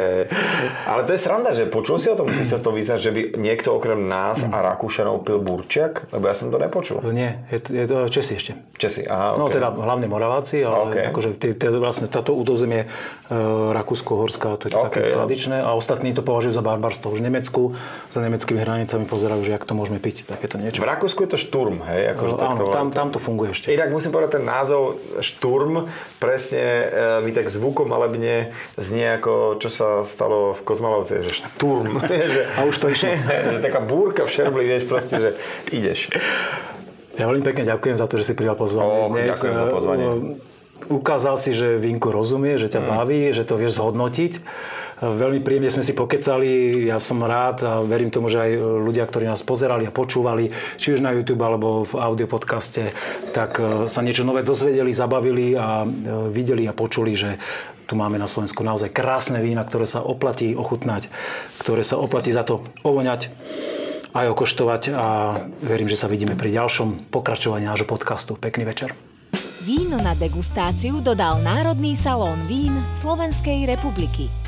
ale to je sranda, že počul si o tom, ty sa to vyznáš, že by niekto okrem nás a Rakúšanov pil burčiak? Lebo ja som to nepočul. Nie, je, to- je to Česi ešte. Česi, aha, No okay. teda hlavne Moraváci, ale OK. akože tie, tie, vlastne táto údozemie e, Rakúsko-Horská, to je to OK, také jo. tradičné a ostatní to považujú za barbarstvo. Už v Nemecku, za nemeckými hranicami pozerajú, že jak to môžeme piť, takéto niečo. V Rakúsku je to šturm, hej? Akože No, áno, tam, tam to funguje ešte. Inak musím povedať, ten názov šturm presne e, mi tak zvukom malebne znie ako čo sa stalo v Kozmalovce, že šturm. že, A už to išlo. že taká búrka v šerbli, vieš proste, že ideš. Ja veľmi pekne ďakujem za to, že si prijal pozvanie. Och, ďakujem za pozvanie. e, Ukázal si, že vínko rozumie, že Mm. ťa baví, že to vieš zhodnotiť. Veľmi príjemne sme si pokecali, ja som rád a verím tomu, že aj ľudia, ktorí nás pozerali a počúvali, či už na YouTube alebo v audiopodcaste, tak e, sa niečo nové dozvedeli, zabavili a e, videli a počuli, že tu máme na Slovensku naozaj krásne vína, ktoré sa oplatí ochutnať, ktoré sa oplatí za to ovoňať aj okoštovať a verím, že sa vidíme pri ďalšom pokračovaní nášho podcastu. Pekný večer. Víno na degustáciu dodal Národný salón vín Slovenskej republiky.